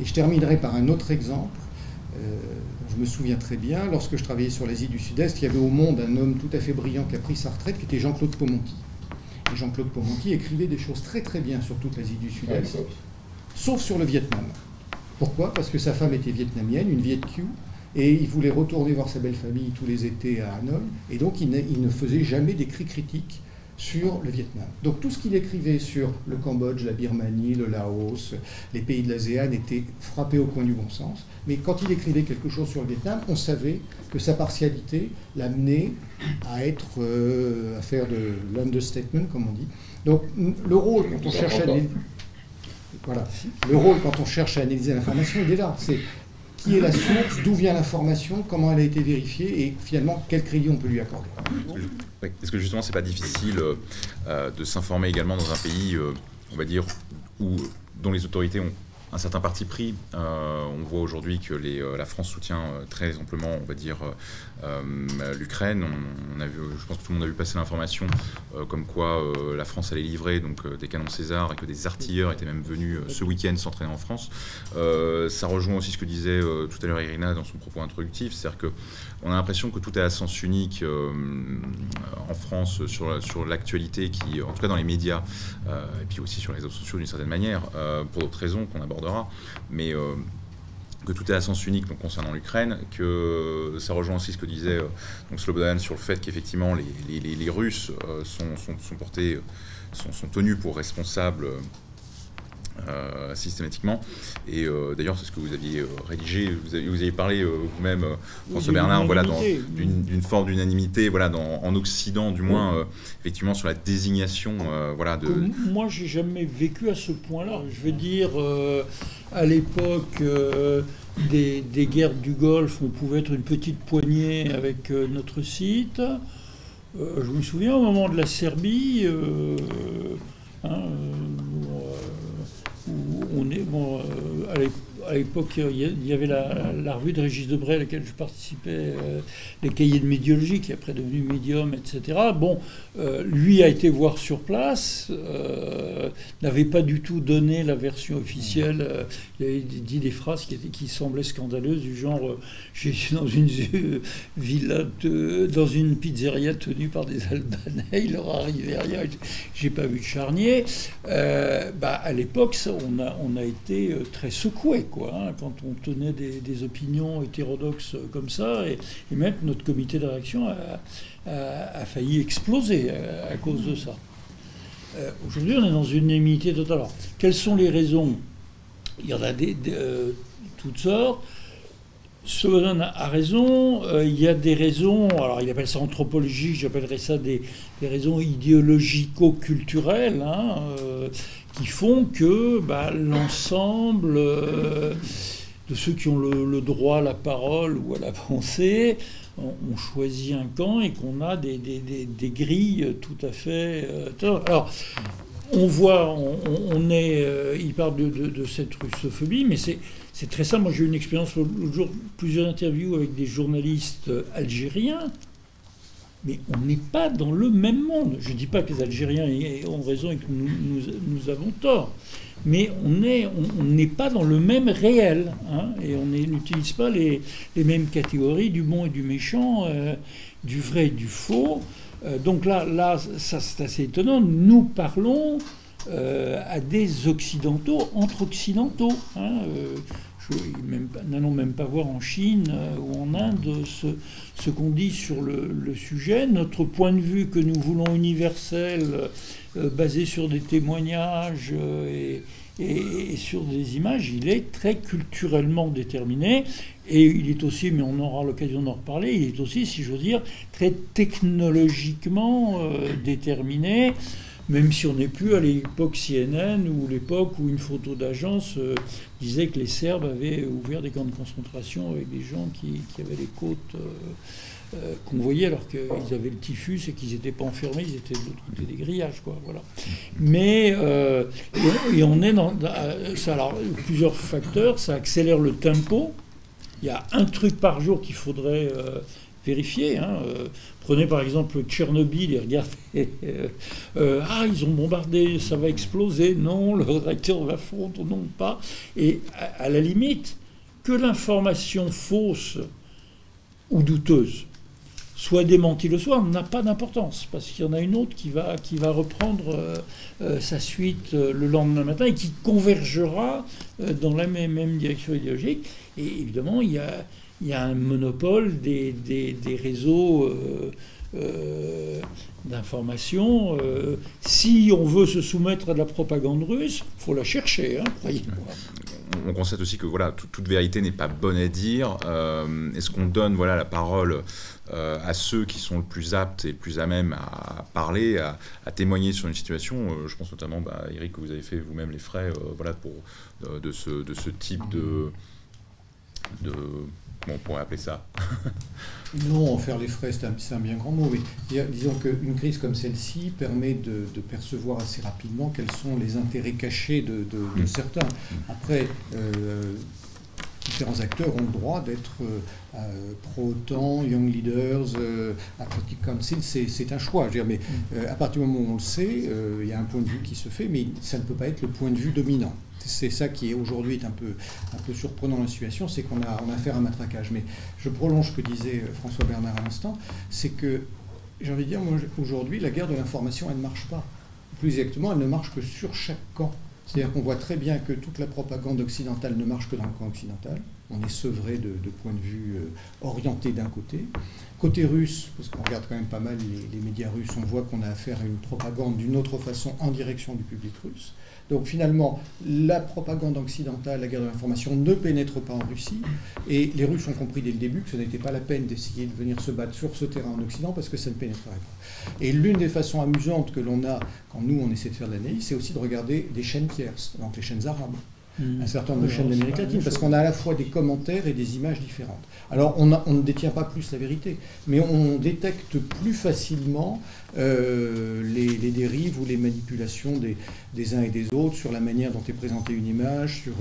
Et je terminerai par un autre exemple. Euh, je me souviens très bien, lorsque je travaillais sur l'Asie du Sud-Est, il y avait au monde un homme tout à fait brillant qui a pris sa retraite, qui était Jean-Claude Pomontki. Et Jean-Claude Pomontki écrivait des choses très très bien sur toute l'Asie du Sud-Est, sauf sur le Vietnam. Pourquoi? Parce que sa femme était vietnamienne, une Viet Q, et il voulait retourner voir sa belle famille tous les étés à Hanoi, et donc il ne faisait jamais d'écrits critiques sur le Vietnam. Donc tout ce qu'il écrivait sur le Cambodge, la Birmanie, le Laos, les pays de l'ASEAN était frappé au coin du bon sens. Mais quand il écrivait quelque chose sur le Vietnam, on savait que sa partialité l'amenait à être, euh, à faire de l'understatement, comme on dit. Donc le rôle quand on cherche à voilà, le rôle quand on cherche à analyser l'information, il est là. C'est qui est la source, d'où vient l'information, comment elle a été vérifiée et finalement quel crédit on peut lui accorder. Est-ce que justement c'est pas difficile euh, euh, de s'informer également dans un pays, euh, on va dire, où, dont les autorités ont un certain parti pris? on voit aujourd'hui que la France soutient très amplement, on va dire, l'Ukraine. On, a vu, je pense que tout le monde a vu passer l'information comme quoi la France allait livrer donc, des canons César et que des artilleurs étaient même venus ce week-end s'entraîner en France. ça rejoint aussi ce que disait tout à l'heure Irina dans son propos introductif, c'est-à-dire que on a l'impression que tout est à sens unique euh, en France sur, sur l'actualité, qui, en tout cas dans les médias, euh, et puis aussi sur les réseaux sociaux d'une certaine manière, euh, pour d'autres raisons qu'on abordera, mais que tout est à sens unique concernant l'Ukraine, que ça rejoint aussi ce que disait donc Slobodan sur le fait qu'effectivement les, Russes sont, sont, portés, sont, sont tenus pour responsables euh, systématiquement. Et euh, d'ailleurs, c'est ce que vous aviez euh, rédigé, vous avez, vous avez parlé vous-même, François Bernard, voilà, d'une forme d'unanimité, voilà, dans, en Occident, du moins, effectivement, sur la désignation, voilà, de. Moi, j'ai jamais vécu à ce point-là. Je veux dire, à l'époque. Des, des, guerres du Golfe, on pouvait être une petite poignée avec notre site. je me souviens au moment de la Serbie, hein, on est, bon, euh, l'époque, il y avait la, revue de Régis Debray à laquelle je participais, euh, les cahiers de médiologie, qui est après devenu médium, etc. Bon, euh, lui a été voir sur place, n'avait pas du tout donné la version officielle. il avait dit des phrases qui, semblaient scandaleuses, du genre suis dans une villa, dans une pizzeria tenue par des Albanais, il leur arrivait rien, j'ai pas vu de charnier. bah, à l'époque, on a, on a été très secoué. Hein, quand on tenait des, opinions hétérodoxes comme ça, et, même notre comité de réaction a, failli exploser à, cause de ça. Euh, aujourd'hui, on est dans une unanimité totale. Alors, quelles sont les raisons? Il y en a des, euh, toutes sortes. Slobodan a raison, euh, il y a des raisons, alors il appelle ça anthropologie, j'appellerais ça des, raisons idéologico-culturelles, hein, qui font que bah, l'ensemble euh, de ceux qui ont le, droit à la parole ou à la pensée ont, choisi un camp et qu'on a des, grilles tout à fait... Euh, alors, on voit, on, est, euh, il parle de, cette russophobie, mais c'est très simple. Moi, j'ai eu une expérience l'autre jour, plusieurs interviews avec des journalistes algériens mais on n'est pas dans le même monde. Je ne dis pas que les Algériens ont raison et que nous, nous, avons tort, mais on n'est on, pas dans le même réel, hein, et on n'utilise pas les, les, mêmes catégories du bon et du méchant, euh, du vrai et du faux. Euh, donc là, là ça c'est assez étonnant. Nous parlons euh, à des occidentaux entre occidentaux. Hein, n'allons même pas voir en Chine euh, ou en Inde ce, qu'on dit sur le, sujet. Notre point de vue que nous voulons universel, euh, basé sur des témoignages euh, et, sur des images, il est très culturellement déterminé. Et il est aussi, mais on aura l'occasion d'en reparler, il est aussi, si j'ose dire, très technologiquement déterminé même si on n'est plus à l'époque CNN ou l'époque où une photo d'agence euh, disait que les Serbes avaient ouvert des camps de concentration avec des gens qui, avaient les côtes euh, euh, qu'on voyait alors qu'ils avaient le typhus et qu'ils n'étaient pas enfermés, ils étaient de l'autre côté des grillages, quoi. Voilà. Mais et, on est dans. Alors plusieurs facteurs, ça accélère le tempo. Il y a un truc par jour qu'il faudrait vérifier. Hein. Euh, prenez par exemple Tchernobyl et regardez. Euh, euh, ah, ils ont bombardé, ça va exploser. Non, le réacteur va fondre. Non, pas. Et à, la limite, que l'information fausse ou douteuse soit démentie le soir n'a pas d'importance, parce qu'il y en a une autre qui va, qui va reprendre sa suite le lendemain matin et qui convergera dans la même, même direction idéologique. Et évidemment, il y a, il y a un monopole des, des, réseaux euh, euh, d'information. Euh, si on veut se soumettre à de la propagande russe, il faut la chercher, hein, On constate aussi que voilà, toute vérité n'est pas bonne à dire. Est-ce qu'on donne voilà, la parole à ceux qui sont le plus aptes et le plus à même à parler, à, témoigner sur une situation? Je pense notamment, bah, Eric, que vous avez fait vous-même les frais voilà, pour, de, ce, de ce type de... de on pourrait appeler ça. non, en faire les frais, c'est un, bien grand mot. Mais disons qu'une crise comme celle-ci permet de, percevoir assez rapidement quels sont les intérêts cachés de, mm. certains. Après, euh, différents acteurs ont le droit d'être euh, pro-OTAN, Young Leaders, euh, Atlantic Council, c'est un choix. Je veux dire, mais mm. à partir du moment où on le sait, il y a un point de vue qui se fait, mais ça ne peut pas être le point de vue dominant c'est ça qui est aujourd'hui un peu, un peu surprenant dans la situation, c'est qu'on a, affaire à un matraquage. Mais je prolonge ce que disait euh, François Bernard à l'instant, c'est que, j'ai envie de dire, aujourd'hui, la guerre de l'information, elle ne marche pas. Plus exactement, elle ne marche que sur chaque camp. C'est-à-dire qu'on voit très bien que toute la propagande occidentale ne marche que dans le camp occidental. On est sevré de, points de vue euh, orientés d'un côté. Côté russe, parce qu'on regarde quand même pas mal les médias russes, on voit qu'on a affaire à une propagande d'une autre façon en direction du public russe. Donc finalement, la propagande occidentale, la guerre de l'information ne pénètre pas en Russie. Et les Russes ont compris dès le début que ce n'était pas la peine d'essayer de venir se battre sur ce terrain en Occident parce que ça ne pénétrerait pas. Et l'une des façons amusantes que l'on a quand nous, on essaie de faire de l'analyse, c'est aussi de regarder des chaînes tierces, donc les chaînes arabes. Hmm. un certain nombre de chaînes d'Amérique latine, parce qu'on a à la fois des commentaires et des images différentes. Alors on, on, ne détient pas plus la vérité, mais on détecte plus facilement euh, les, dérives ou les manipulations des, uns et des autres sur la manière dont est présentée une image, sur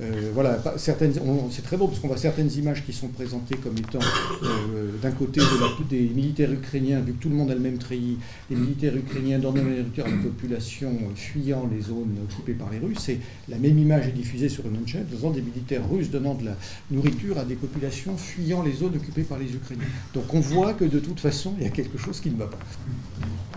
euh, voilà certaines. C'est très beau parce qu'on voit certaines images qui sont présentées comme étant euh, d'un côté des militaires ukrainiens, vu que tout le monde a le même treillis, les militaires ukrainiens donnant la nourriture à la population fuyant les zones occupées par les Russes. Et la même image est diffusée sur une chaîne, faisant des militaires russes donnant de la nourriture à des populations fuyant les zones occupées par les Ukrainiens. Donc on voit que de toute façon, il y a quelque chose qui ne va pas.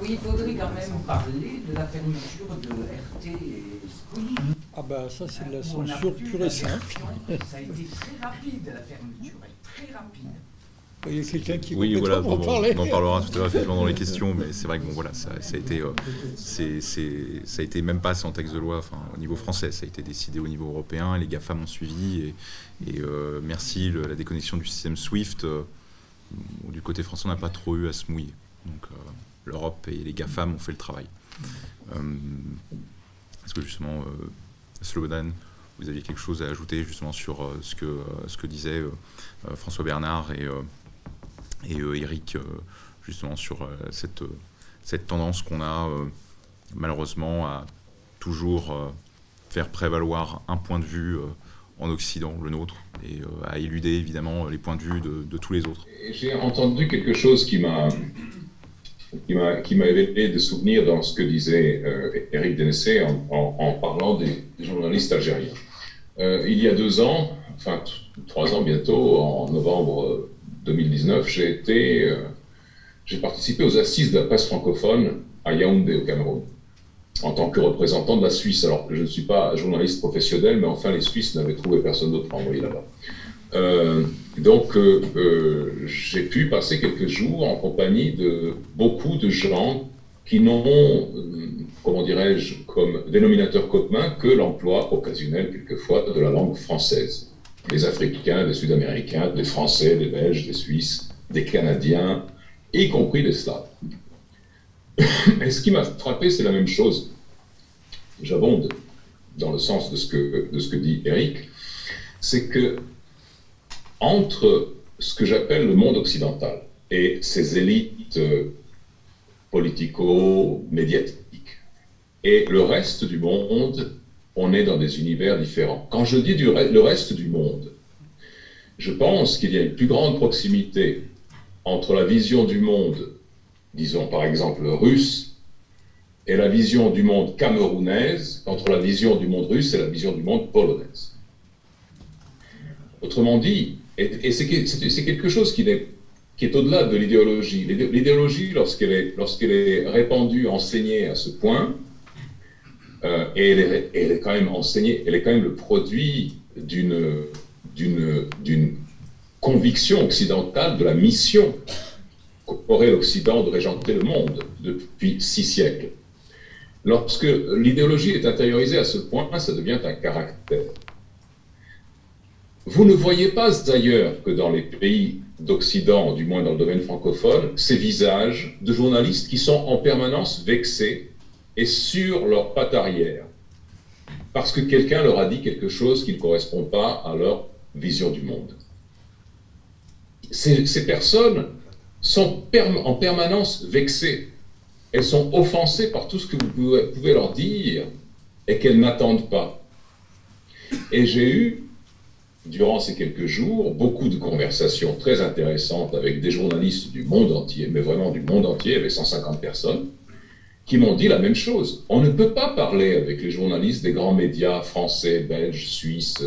Oui, il faudrait quand même parler de la fermeture de RT et Spring. Ah bah ça c'est de la censure pure et simple. Ça a été très rapide la fermeture, très rapide. Il y a quelqu'un qui oui, voilà, on, parler. on en parlera tout à l'heure dans les questions, mais c'est vrai que bon voilà, ça, ça a été, euh, c'est, ça a été même pas en texte de loi, enfin au niveau français, ça a été décidé au niveau européen, les GAFAM ont suivi, et, et euh, merci la déconnexion du système SWIFT, euh, du côté français on n'a pas trop eu à se mouiller. Donc, l'Europe et les GAFAM ont fait le travail. Euh, est-ce que justement, euh, Slobodan, vous aviez quelque chose à ajouter justement sur euh, ce, que, ce que disaient François Bernard et, et Eric, justement sur cette, cette tendance qu'on a malheureusement à toujours faire prévaloir un point de vue en Occident, le nôtre, et à éluder évidemment les points de vue de, de tous les autres. J'ai entendu quelque chose qui m'a qui m'a éveillé des souvenirs dans ce que disait Eric Denessé en, parlant des, journalistes algériens. il y a deux ans, enfin trois ans bientôt, en novembre 2019, j'ai été, j'ai participé aux assises de la presse francophone à Yaoundé au Cameroun en tant que représentant de la Suisse. Alors, je ne suis pas journaliste professionnel, mais enfin, les Suisses n'avaient trouvé personne d'autre pour envoyer là-bas. Euh, donc, euh, euh, j'ai pu passer quelques jours en compagnie de beaucoup de gens qui n'ont, comment dirais-je, comme dénominateur commun que l'emploi occasionnel, quelquefois, de la langue française. Des Africains, des Sud-Américains, des Français, des Belges, des Suisses, des Canadiens, y compris des Slaves. Et ce qui m'a frappé, c'est la même chose. J'abonde dans le sens de ce que, de ce que dit Eric, c'est que entre ce que j'appelle le monde occidental et ses élites euh, politico-médiatiques et le reste du monde, on est dans des univers différents. Quand je dis le reste du monde, je pense qu'il y a une plus grande proximité entre la vision du monde disons par exemple russe, et la vision du monde camerounaise entre la vision du monde russe et la vision du monde polonaise. Autrement dit, et, c'est quelque chose qui est, au-delà de l'idéologie. L'idéologie, lorsqu'elle est, répandue, enseignée à ce point, euh, et elle est, quand même enseignée, elle est quand même le produit d'une, conviction occidentale de la mission aurait l'Occident de régenter le monde depuis six siècles. Lorsque l'idéologie est intériorisée à ce point, ça devient un caractère. Vous ne voyez pas ailleurs que dans les pays d'Occident, du moins dans le domaine francophone, ces visages de journalistes qui sont en permanence vexés et sur leur patte arrière, parce que quelqu'un leur a dit quelque chose qui ne correspond pas à leur vision du monde. Ces, ces personnes sont en permanence vexées. Elles sont offensées par tout ce que vous pouvez leur dire et qu'elles n'attendent pas. Et j'ai eu, durant ces quelques jours, beaucoup de conversations très intéressantes avec des journalistes du monde entier, mais vraiment du monde entier, avec 150 personnes, qui m'ont dit la même chose. On ne peut pas parler avec les journalistes des grands médias français, belges, suisses,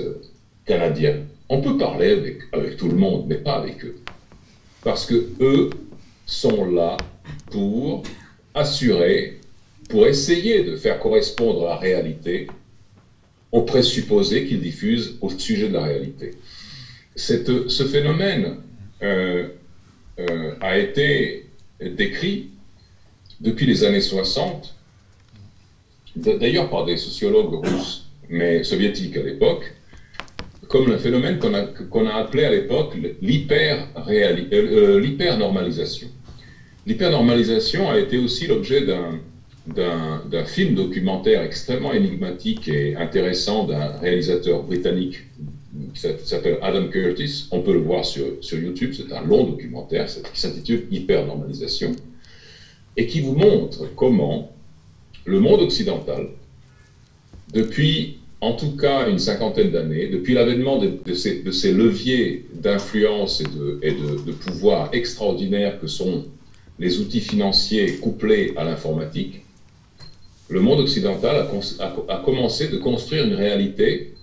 canadiens. On peut parler avec, avec tout le monde, mais pas avec eux parce que eux sont là pour assurer, pour essayer de faire correspondre la réalité aux présupposés qu'ils diffusent au sujet de la réalité. ce phénomène euh, euh, a été décrit depuis les années 60, d'ailleurs par des sociologues russes, mais soviétiques à l'époque, comme le phénomène qu'on a, appelé à l'époque euh, l'hyper-normalisation. L'hyper-normalisation a été aussi l'objet d'un, d'un, film documentaire extrêmement énigmatique et intéressant d'un réalisateur britannique qui s'appelle Adam Curtis. On peut le voir sur, sur YouTube, c'est un long documentaire qui s'intitule Hyper-normalisation et qui vous montre comment le monde occidental, depuis en tout cas une cinquantaine d'années, depuis l'avènement de, ces, leviers d'influence et, de, pouvoir extraordinaires que sont les outils financiers couplés à l'informatique, le monde occidental a, commencé de construire une réalité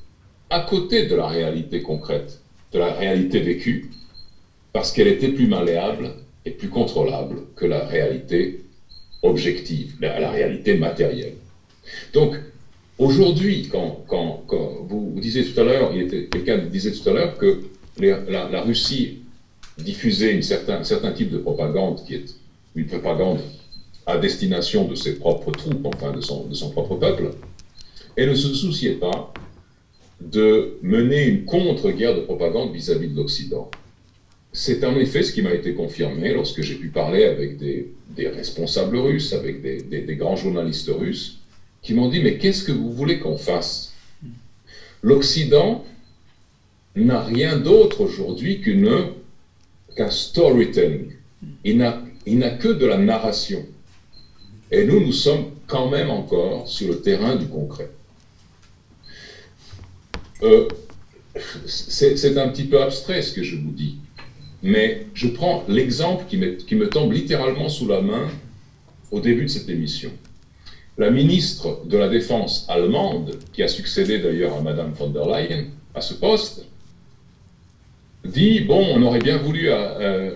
à côté de la réalité concrète, de la réalité vécue, parce qu'elle était plus malléable et plus contrôlable que la réalité objective, la réalité matérielle. Donc, Aujourd'hui, quand, vous, disiez tout à l'heure, quelqu'un disait tout à l'heure que la, Russie diffusait un certain type de propagande qui est une propagande à destination de ses propres troupes, enfin de son, de son propre peuple, elle ne se souciait pas de mener une contre-guerre de propagande vis-à-vis de l'Occident. C'est en effet ce qui m'a été confirmé lorsque j'ai pu parler avec des, responsables russes, avec des grands journalistes russes, qui m'ont dit, mais qu'est-ce que vous voulez qu'on fasse? L'Occident n'a rien d'autre aujourd'hui qu'un storytelling. Il n'a que de la narration. Et nous, nous sommes quand même encore sur le terrain du concret. Euh, c'est un petit peu abstrait ce que je vous dis, mais je prends l'exemple qui, me tombe littéralement sous la main au début de cette émission. La ministre de la Défense allemande, qui a succédé d'ailleurs à Madame von der Leyen à ce poste, dit bon, on aurait bien voulu euh,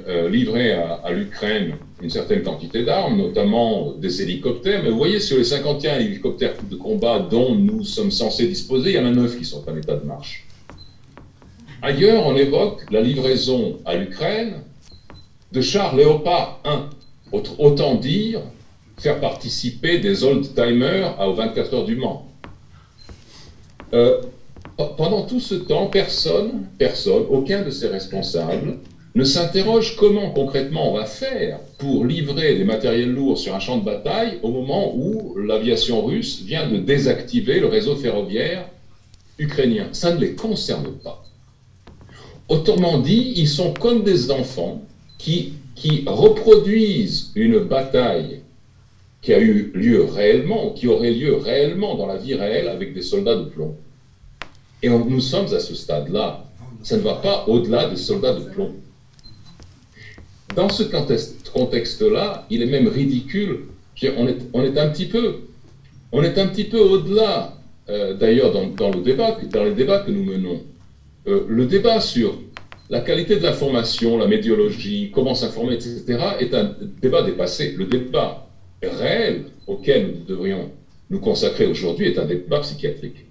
euh, livrer à, l'Ukraine une certaine quantité d'armes, notamment des hélicoptères, mais vous voyez, sur les 51 hélicoptères de combat dont nous sommes censés disposer, il y en a 9 qui sont en état de marche. Ailleurs, on évoque la livraison à l'Ukraine de chars Léopard 1. Autant dire faire participer des old-timers aux 24 heures du Mans. Euh, pendant tout ce temps, personne, personne, aucun de ces responsables ne s'interroge comment concrètement on va faire pour livrer des matériels lourds sur un champ de bataille au moment où l'aviation russe vient de désactiver le réseau ferroviaire ukrainien. Ça ne les concerne pas. Autrement dit, ils sont comme des enfants qui, qui reproduisent une bataille qui a eu lieu réellement, qui aurait lieu réellement dans la vie réelle avec des soldats de plomb. Et nous sommes à ce stade-là. Ça ne va pas au-delà des soldats de plomb. Dans ce contexte-là, il est même ridicule. On est, un petit peu, on est un petit peu au-delà. Euh, d'ailleurs, dans, le débat, dans les débats que nous menons, euh, le débat sur la qualité de l'information, la médiologie, comment s'informer, etc., est un débat dépassé. Le débat réel auquel nous devrions nous consacrer aujourd'hui est un débat psychiatrique.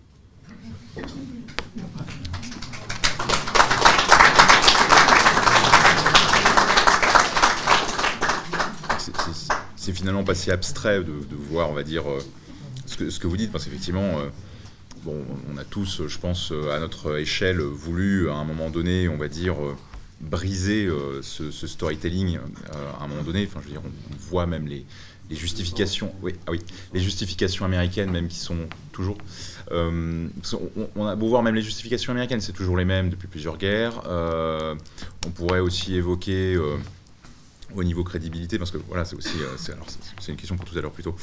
C'est finalement pas si abstrait de, voir, on va dire, euh, ce que, vous dites, parce qu'effectivement, euh, bon, on a tous, je pense, à notre échelle, voulu à un moment donné, on va dire, euh, briser ce, storytelling à un moment donné. Enfin, je veux dire, on voit même les, justifications, oui, ah oui, les justifications américaines même qui sont toujours. Euh, on, a beau voir même les justifications américaines, c'est toujours les mêmes depuis plusieurs guerres. Euh, on pourrait aussi évoquer euh, au niveau crédibilité, parce que voilà, c'est aussi, c'est une question pour tout à l'heure plutôt.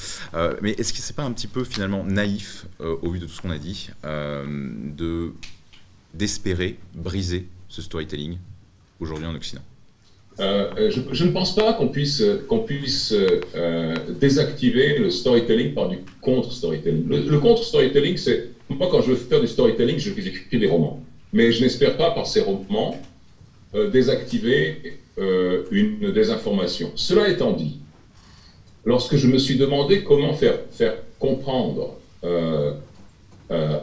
mais est-ce que c'est pas un petit peu finalement naïf au vu de tout ce qu'on a dit, de d'espérer briser ce storytelling aujourd'hui en Occident? Euh, je, ne pense pas qu'on puisse, qu'on puisse euh, désactiver le storytelling par du contre-storytelling. Le, contre-storytelling, c'est. Moi, quand je veux faire du storytelling, écrire des romans. Mais je n'espère pas, par ces romans, euh, une désinformation. Cela étant dit, lorsque je me suis demandé comment faire, faire comprendre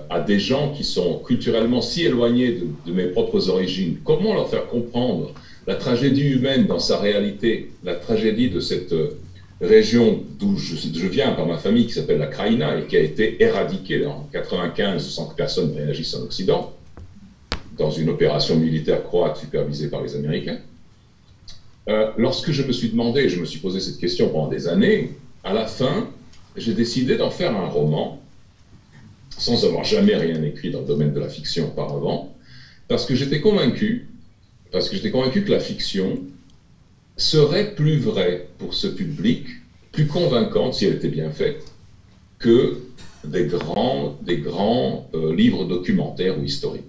à des gens qui sont culturellement si éloignés de, mes propres origines, comment leur faire comprendre la tragédie humaine dans sa réalité, la tragédie de cette euh, région d'où je, viens par ma famille, qui s'appelle la Kraïna, et qui a été éradiquée en 95 sans que personne ne réagisse en Occident, dans une opération militaire croate supervisée par les Américains. Euh, lorsque je me suis demandé, je me suis posé cette question pendant des années, à la fin, j'ai décidé d'en faire un roman, sans avoir jamais rien écrit dans le domaine de la fiction auparavant, parce que j'étais convaincu parce que j'étais convaincu que la fiction serait plus vraie pour ce public, plus convaincante si elle était bien faite, que des grands, des grands euh, livres documentaires ou historiques.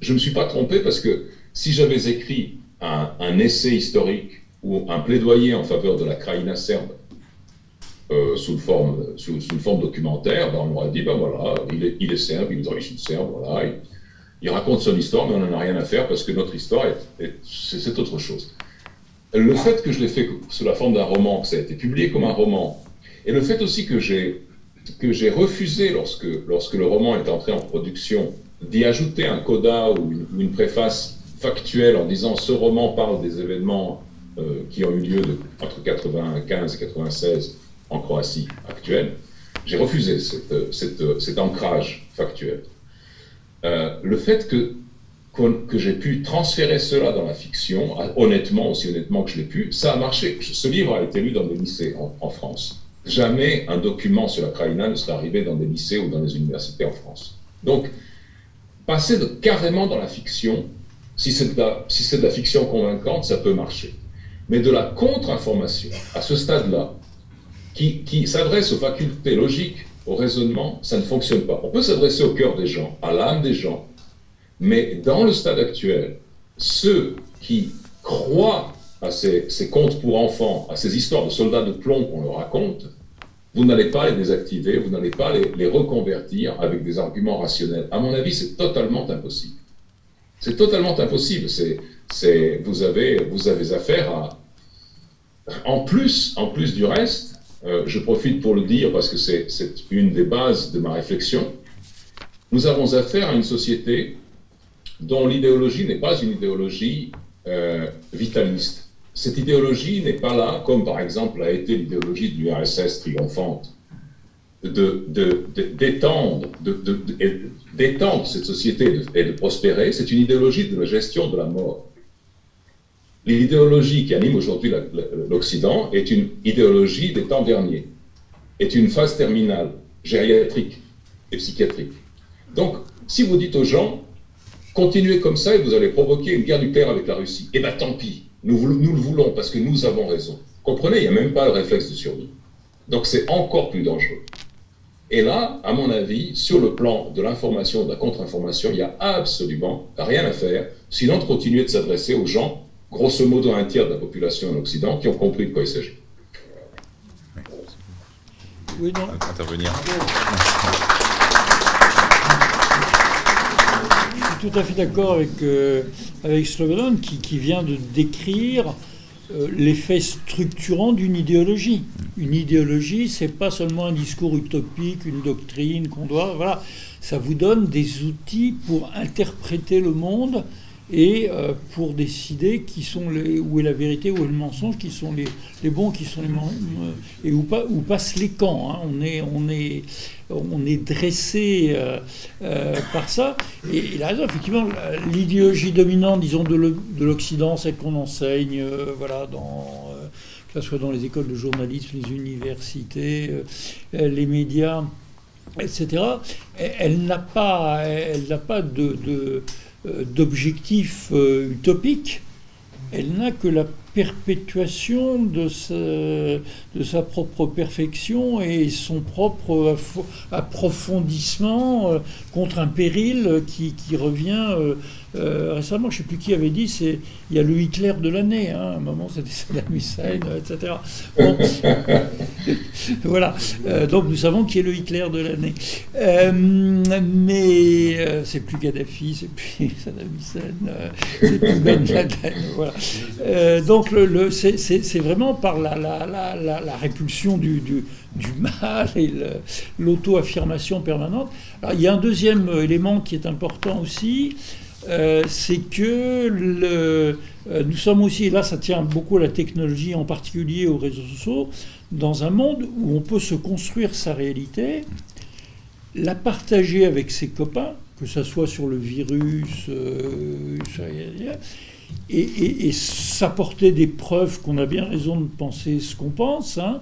Je ne me suis pas trompé parce que si j'avais écrit un, essai historique ou un plaidoyer en faveur de la Kraïna serbe euh, sous, forme, sous, une forme documentaire, ben on aurait dit, ben voilà, il est, il est serbe, il est d'origine serbe, voilà, il raconte son histoire, mais on n'en a rien à faire parce que notre histoire, c'est autre chose. Le fait que je l'ai fait sous la forme d'un roman, que ça a été publié comme un roman, et le fait aussi que j'ai que j'ai refusé lorsque, lorsque le roman est entré en production d'y ajouter un coda ou une, préface factuelle en disant ce roman parle des événements euh, qui ont eu lieu de, entre 95 et 96 en Croatie actuelle, j'ai refusé cet ancrage factuel. Euh, le fait que, j'ai pu transférer cela dans la fiction, euh, honnêtement, aussi honnêtement que je l'ai pu, ça a marché. Ce livre a été lu dans des lycées en, France. Jamais un document sur la Kraïna ne serait arrivé dans des lycées ou dans des universités en France. Donc, passer de, carrément dans la fiction, si c'est de, la fiction convaincante, ça peut marcher. Mais de la contre-information, à ce stade-là, qui, s'adresse aux facultés logiques au raisonnement, ça ne fonctionne pas. On peut s'adresser au cœur des gens, à l'âme des gens, mais dans le stade actuel, ceux qui croient à ces, contes pour enfants, à ces histoires de soldats de plomb qu'on leur raconte, vous n'allez pas les désactiver, vous n'allez pas les, reconvertir avec des arguments rationnels. À mon avis, c'est totalement impossible. C'est totalement impossible. C'est, vous, avez, vous avez affaire à... En plus, en plus du reste, euh, je profite pour le dire parce que c'est une des bases de ma réflexion, nous avons affaire à une société dont l'idéologie n'est pas une idéologie euh, vitaliste. Cette idéologie n'est pas là, comme par exemple a été l'idéologie du RSS triomphante, d'étendre de, cette société et de prospérer. C'est une idéologie de la gestion de la mort. L'idéologie qui anime aujourd'hui l'Occident est une idéologie des temps derniers, est une phase terminale, gériatrique et psychiatrique. Donc, si vous dites aux gens, continuez comme ça et vous allez provoquer une guerre nucléaire avec la Russie, eh bien tant pis, nous, nous le voulons parce que nous avons raison. Comprenez, il n'y a même pas le réflexe de survie. Donc c'est encore plus dangereux. Et là, à mon avis, sur le plan de l'information, de la contre-information, il n'y a absolument rien à faire, sinon de continuer de s'adresser aux gens, grosso modo un tiers de la population en Occident, qui ont compris de quoi il s'agit. Oui, non. Intervenir. tout à fait d'accord avec, euh, avec Slobodan qui, qui, vient de décrire euh, l'effet structurant d'une idéologie. Une idéologie, c'est pas seulement un discours utopique, une doctrine qu'on doit. Voilà, ça vous donne des outils pour interpréter le monde et euh, pour décider qui sont les, où est la vérité, où est le mensonge, qui sont les, les bons, qui sont les euh, et où, pas, où passent les camps. Hein. On, est, on, est, on est dressé euh, par ça. Et il a raison, effectivement, l'idéologie dominante, disons, de l'Occident, c'est qu'on enseigne, voilà, dans que ce soit dans les écoles de journalisme, les universités, les médias, etc. Elle, n'a pas, elle n'a pas de d'objectifs euh, utopiques, elle n'a que la perpétuation de sa, propre perfection et son propre approfondissement euh, contre un péril qui revient euh, récemment, je ne sais plus qui avait dit, c'est il y a le Hitler de l'année. Hein, à un moment, c'était Saddam Hussein, etc. voilà. Euh, donc nous savons qui est le Hitler de l'année. Euh, mais c'est plus Gaddafi, c'est plus Saddam Hussein, c'est plus Ben Laden. Voilà. donc le, c'est vraiment par la, la, la, la répulsion du, du, du mal et l'auto-affirmation permanente. Alors, il y a un deuxième élément qui est important aussi. Euh, c'est que euh, nous sommes aussi, et là ça tient beaucoup à la technologie, en particulier aux réseaux sociaux, dans un monde où on peut se construire sa réalité, la partager avec ses copains, que ce soit sur le virus, euh, et, s'apporter des preuves qu'on a bien raison de penser ce qu'on pense. Hein.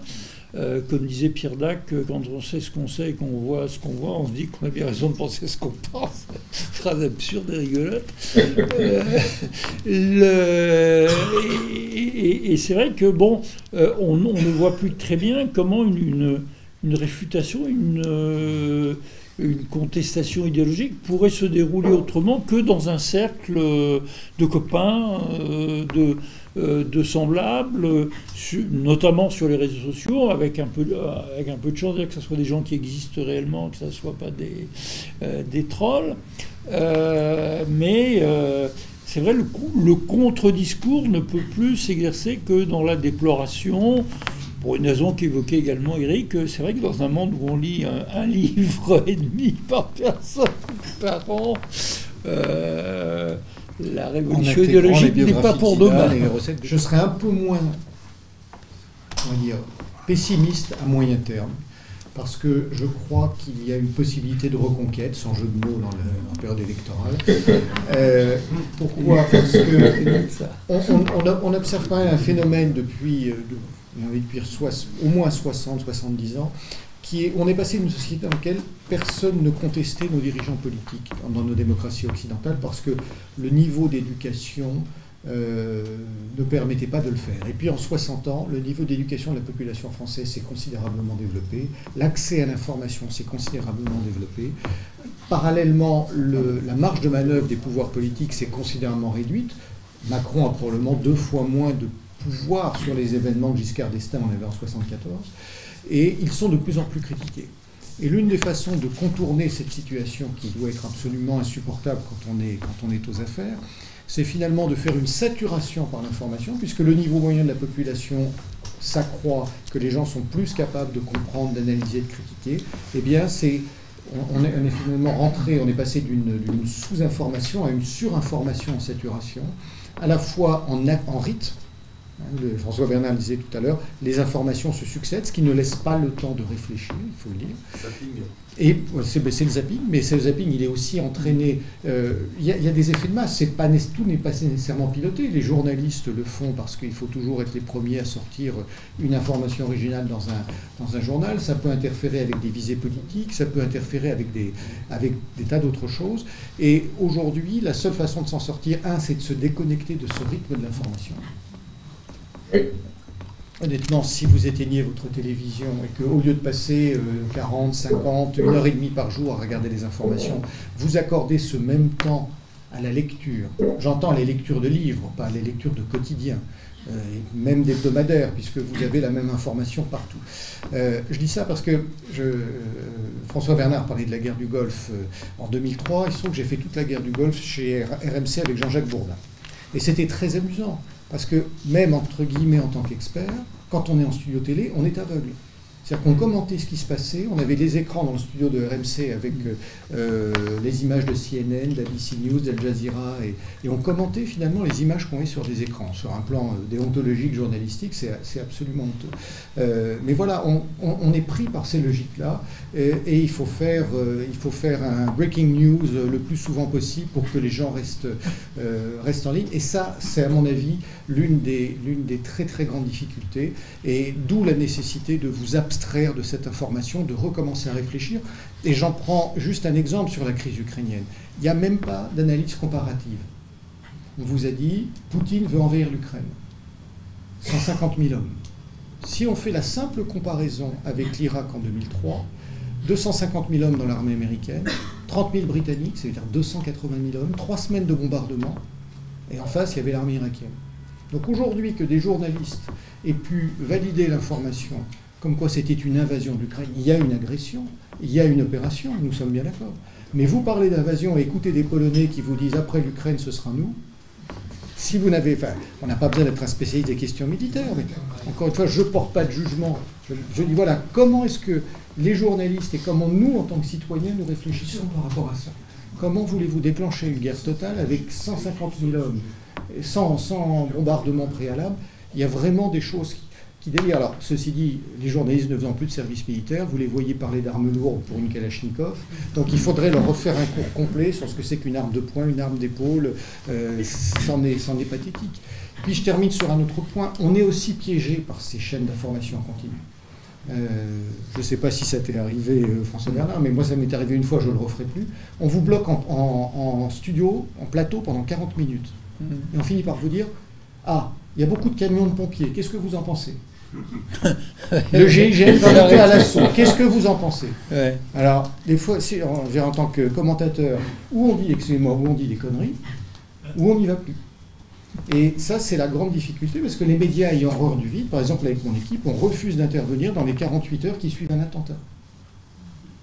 Euh, comme disait Pierre Dac, quand on sait ce qu'on sait et qu'on voit ce qu'on voit, on se dit qu'on a bien raison de penser ce qu'on pense. Phrase absurde et rigolote. Euh, et, c'est vrai que, bon, euh, on, ne voit plus très bien comment une, réfutation, une une contestation idéologique pourrait se dérouler autrement que dans un cercle de copains, de, euh, de semblables, notamment sur les réseaux sociaux, avec un peu, avec un peu de chance, que ce soit des gens qui existent réellement, que ce ne soit pas des, euh, des trolls. Euh, mais c'est vrai, le, contre-discours ne peut plus s'exercer que dans la déploration. Pour une raison qu'évoquait également Eric, c'est vrai que dans un monde où on lit un, livre et demi par personne par an, la révolution idéologique n'est pas pour demain. Je serais un peu moins dire, pessimiste à moyen terme, parce que je crois qu'il y a une possibilité de reconquête, sans jeu de mots dans la, période électorale. Euh, pourquoi? Parce que on, observe quand même un phénomène depuis, euh, depuis au moins 60-70 ans, on est passé d'une société dans laquelle personne ne contestait nos dirigeants politiques dans nos démocraties occidentales parce que le niveau d'éducation euh, ne permettait pas de le faire. Et puis en 60 ans, le niveau d'éducation de la population française s'est considérablement développé, l'accès à l'information s'est considérablement développé. Parallèlement, la marge de manœuvre des pouvoirs politiques s'est considérablement réduite. Macron a probablement deux fois moins de pouvoir sur les événements que Giscard d'Estaing en avait en 74, et ils sont de plus en plus critiqués. Et l'une des façons de contourner cette situation qui doit être absolument insupportable quand on est, quand on est aux affaires, c'est finalement de faire une saturation par l'information, puisque le niveau moyen de la population s'accroît, que les gens sont plus capables de comprendre, d'analyser, de critiquer, eh bien c'est on est, finalement rentré, on est passé d'une sous-information à une surinformation en saturation, à la fois en, en rythme, François Bernard le disait tout à l'heure, les informations se succèdent, ce qui ne laisse pas le temps de réfléchir, il faut le dire. Zapping. Et c'est le zapping, mais ce zapping, il est aussi entraîné. Euh, il y, a des effets de masse. Pas, tout n'est pas nécessairement piloté. Les journalistes le font parce qu'il faut toujours être les premiers à sortir une information originale dans un, dans un journal. Ça peut interférer avec des visées politiques, ça peut interférer avec des, avec des tas d'autres choses. Et aujourd'hui, la seule façon de s'en sortir, un, c'est de se déconnecter de ce rythme de l'information. Honnêtement, si vous éteignez votre télévision et qu'au lieu de passer 40, 50, une heure et demie par jour à regarder les informations, vous accordez ce même temps à la lecture, j'entends les lectures de livres, pas les lectures de quotidien, euh, même d'hebdomadaires, puisque vous avez la même information partout. Euh, je dis ça parce que euh, François Bernard parlait de la guerre du Golfe en 2003. Il se trouve que j'ai fait toute la guerre du Golfe chez RMC avec Jean-Jacques Bourdin. Et c'était très amusant. Parce que même entre guillemets en tant qu'expert, quand on est en studio télé, on est aveugle. C'est-à-dire qu'on commentait ce qui se passait, on avait des écrans dans le studio de RMC avec euh, euh, les images de CNN, d'ABC News, d'Al Jazeera, et, on commentait finalement les images qu'on met sur des écrans. Sur un plan euh, déontologique, journalistique, c'est absolument honteux. mais voilà, on, est pris par ces logiques-là, et, il, faut faire, un breaking news le plus souvent possible pour que les gens restent en ligne. Et ça, c'est à mon avis l'une des, des très très grandes difficultés, et d'où la nécessité de vous abstraire de cette information, de recommencer à réfléchir. Et j'en prends juste un exemple sur la crise ukrainienne. Il n'y a même pas d'analyse comparative. On vous a dit, Poutine veut envahir l'Ukraine. 150 000 hommes. Si on fait la simple comparaison avec l'Irak en 2003, 250 000 hommes dans l'armée américaine, 30 000 Britanniques, c'est-à-dire 280 000 hommes, trois semaines de bombardement, et en face, il y avait l'armée irakienne. Donc aujourd'hui, que des journalistes aient pu valider l'information comme quoi c'était une invasion de l'Ukraine. Il y a une agression, il y a une opération, nous sommes bien d'accord. Mais vous parlez d'invasion et écoutez des Polonais qui vous disent après l'Ukraine, ce sera nous. Si vous n'avez, enfin, on n'a pas besoin d'être un spécialiste des questions militaires, mais encore une fois, je ne porte pas de jugement. Je, dis voilà, comment est-ce que les journalistes et comment nous, en tant que citoyens, nous réfléchissons par rapport à ça? Comment voulez-vous déclencher une guerre totale avec 150 000 hommes, sans, bombardement préalable Il y a vraiment des choses qui, qui Alors, ceci dit, les journalistes ne faisant plus de service militaire, vous les voyez parler d'armes lourdes pour une Kalachnikov. Donc il faudrait leur refaire un cours complet sur ce que c'est qu'une arme de poing, une arme d'épaule. Euh, c'en est, pathétique. Puis je termine sur un autre point. On est aussi piégé par ces chaînes d'information en continu. Euh, je ne sais pas si ça t'est arrivé, euh, François Bernard, mais moi ça m'est arrivé une fois, je ne le referai plus. On vous bloque en, studio, en plateau pendant 40 minutes. Et on finit par vous dire Ah, il y a beaucoup de camions de pompiers, qu'est-ce que vous en pensez? Le GIGN va monter à l'assaut. Qu'est-ce que vous en pensez Alors, des fois, si, en tant que commentateur, ou on dit, excusez-moi, où on dit des conneries, ou on n'y va plus. Et ça, c'est la grande difficulté, parce que les médias ayant horreur du vide, par exemple avec mon équipe, on refuse d'intervenir dans les 48 heures qui suivent un attentat.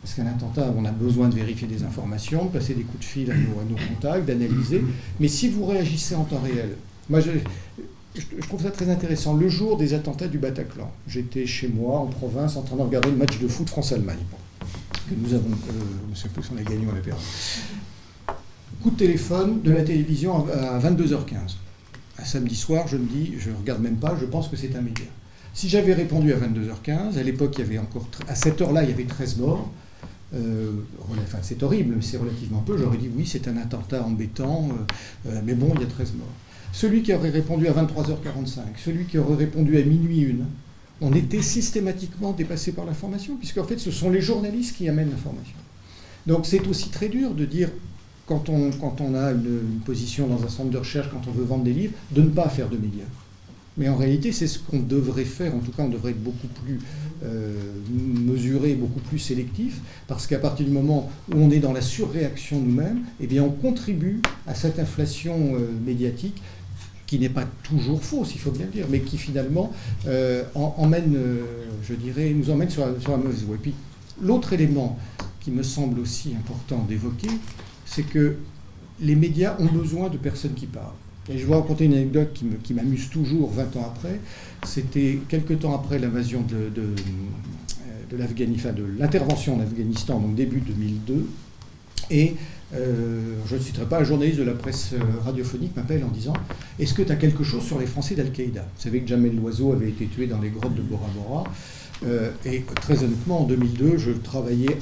Parce qu'un attentat, on a besoin de vérifier des informations, de passer des coups de fil à nos, contacts, d'analyser. Mais si vous réagissez en temps réel, moi, je, je, trouve ça très intéressant. Le jour des attentats du Bataclan, j'étais chez moi en province en train de regarder le match de foot France-Allemagne. Que nous avons, euh, plus on a gagné, on a perdu. Coup de téléphone de la télévision à 22h15. Un samedi soir, je me dis, je ne regarde même pas, je pense que c'est un média. Si j'avais répondu à 22h15, à l'époque, il y avait encore, à cette heure-là, il y avait 13 morts. Euh, c'est horrible, mais c'est relativement peu. J'aurais dit oui, c'est un attentat embêtant, euh, euh, mais bon, il y a 13 morts celui qui aurait répondu à 23h45, celui qui aurait répondu à minuit une, on était systématiquement dépassé par l'information, puisqu'en fait, ce sont les journalistes qui amènent l'information. Donc c'est aussi très dur de dire, quand on, quand on a une, position dans un centre de recherche, quand on veut vendre des livres, de ne pas faire de médias. Mais en réalité, c'est ce qu'on devrait faire. En tout cas, on devrait être beaucoup plus euh, mesuré, beaucoup plus sélectif, parce qu'à partir du moment où on est dans la surréaction nous-mêmes, eh bien, on contribue à cette inflation euh, médiatique qui n'est pas toujours fausse, il faut bien le dire, mais qui finalement euh, emmène, je dirais, nous emmène sur la mauvaise voie. Et puis l'autre élément qui me semble aussi important d'évoquer, c'est que les médias ont besoin de personnes qui parlent. Et je vais raconter une anecdote qui m'amuse toujours 20 ans après. C'était quelques temps après l'invasion de, de, l'Afghanistan, de l'intervention en Afghanistan, donc début 2002. Et euh, je ne citerai pas, un journaliste de la presse euh, radiophonique m'appelle en disant Est-ce que tu as quelque chose sur les Français d'Al-Qaïda? Vous savez que Jamel Loiseau avait été tué dans les grottes de Bora Bora. Euh, et très honnêtement, en 2002, je travaillais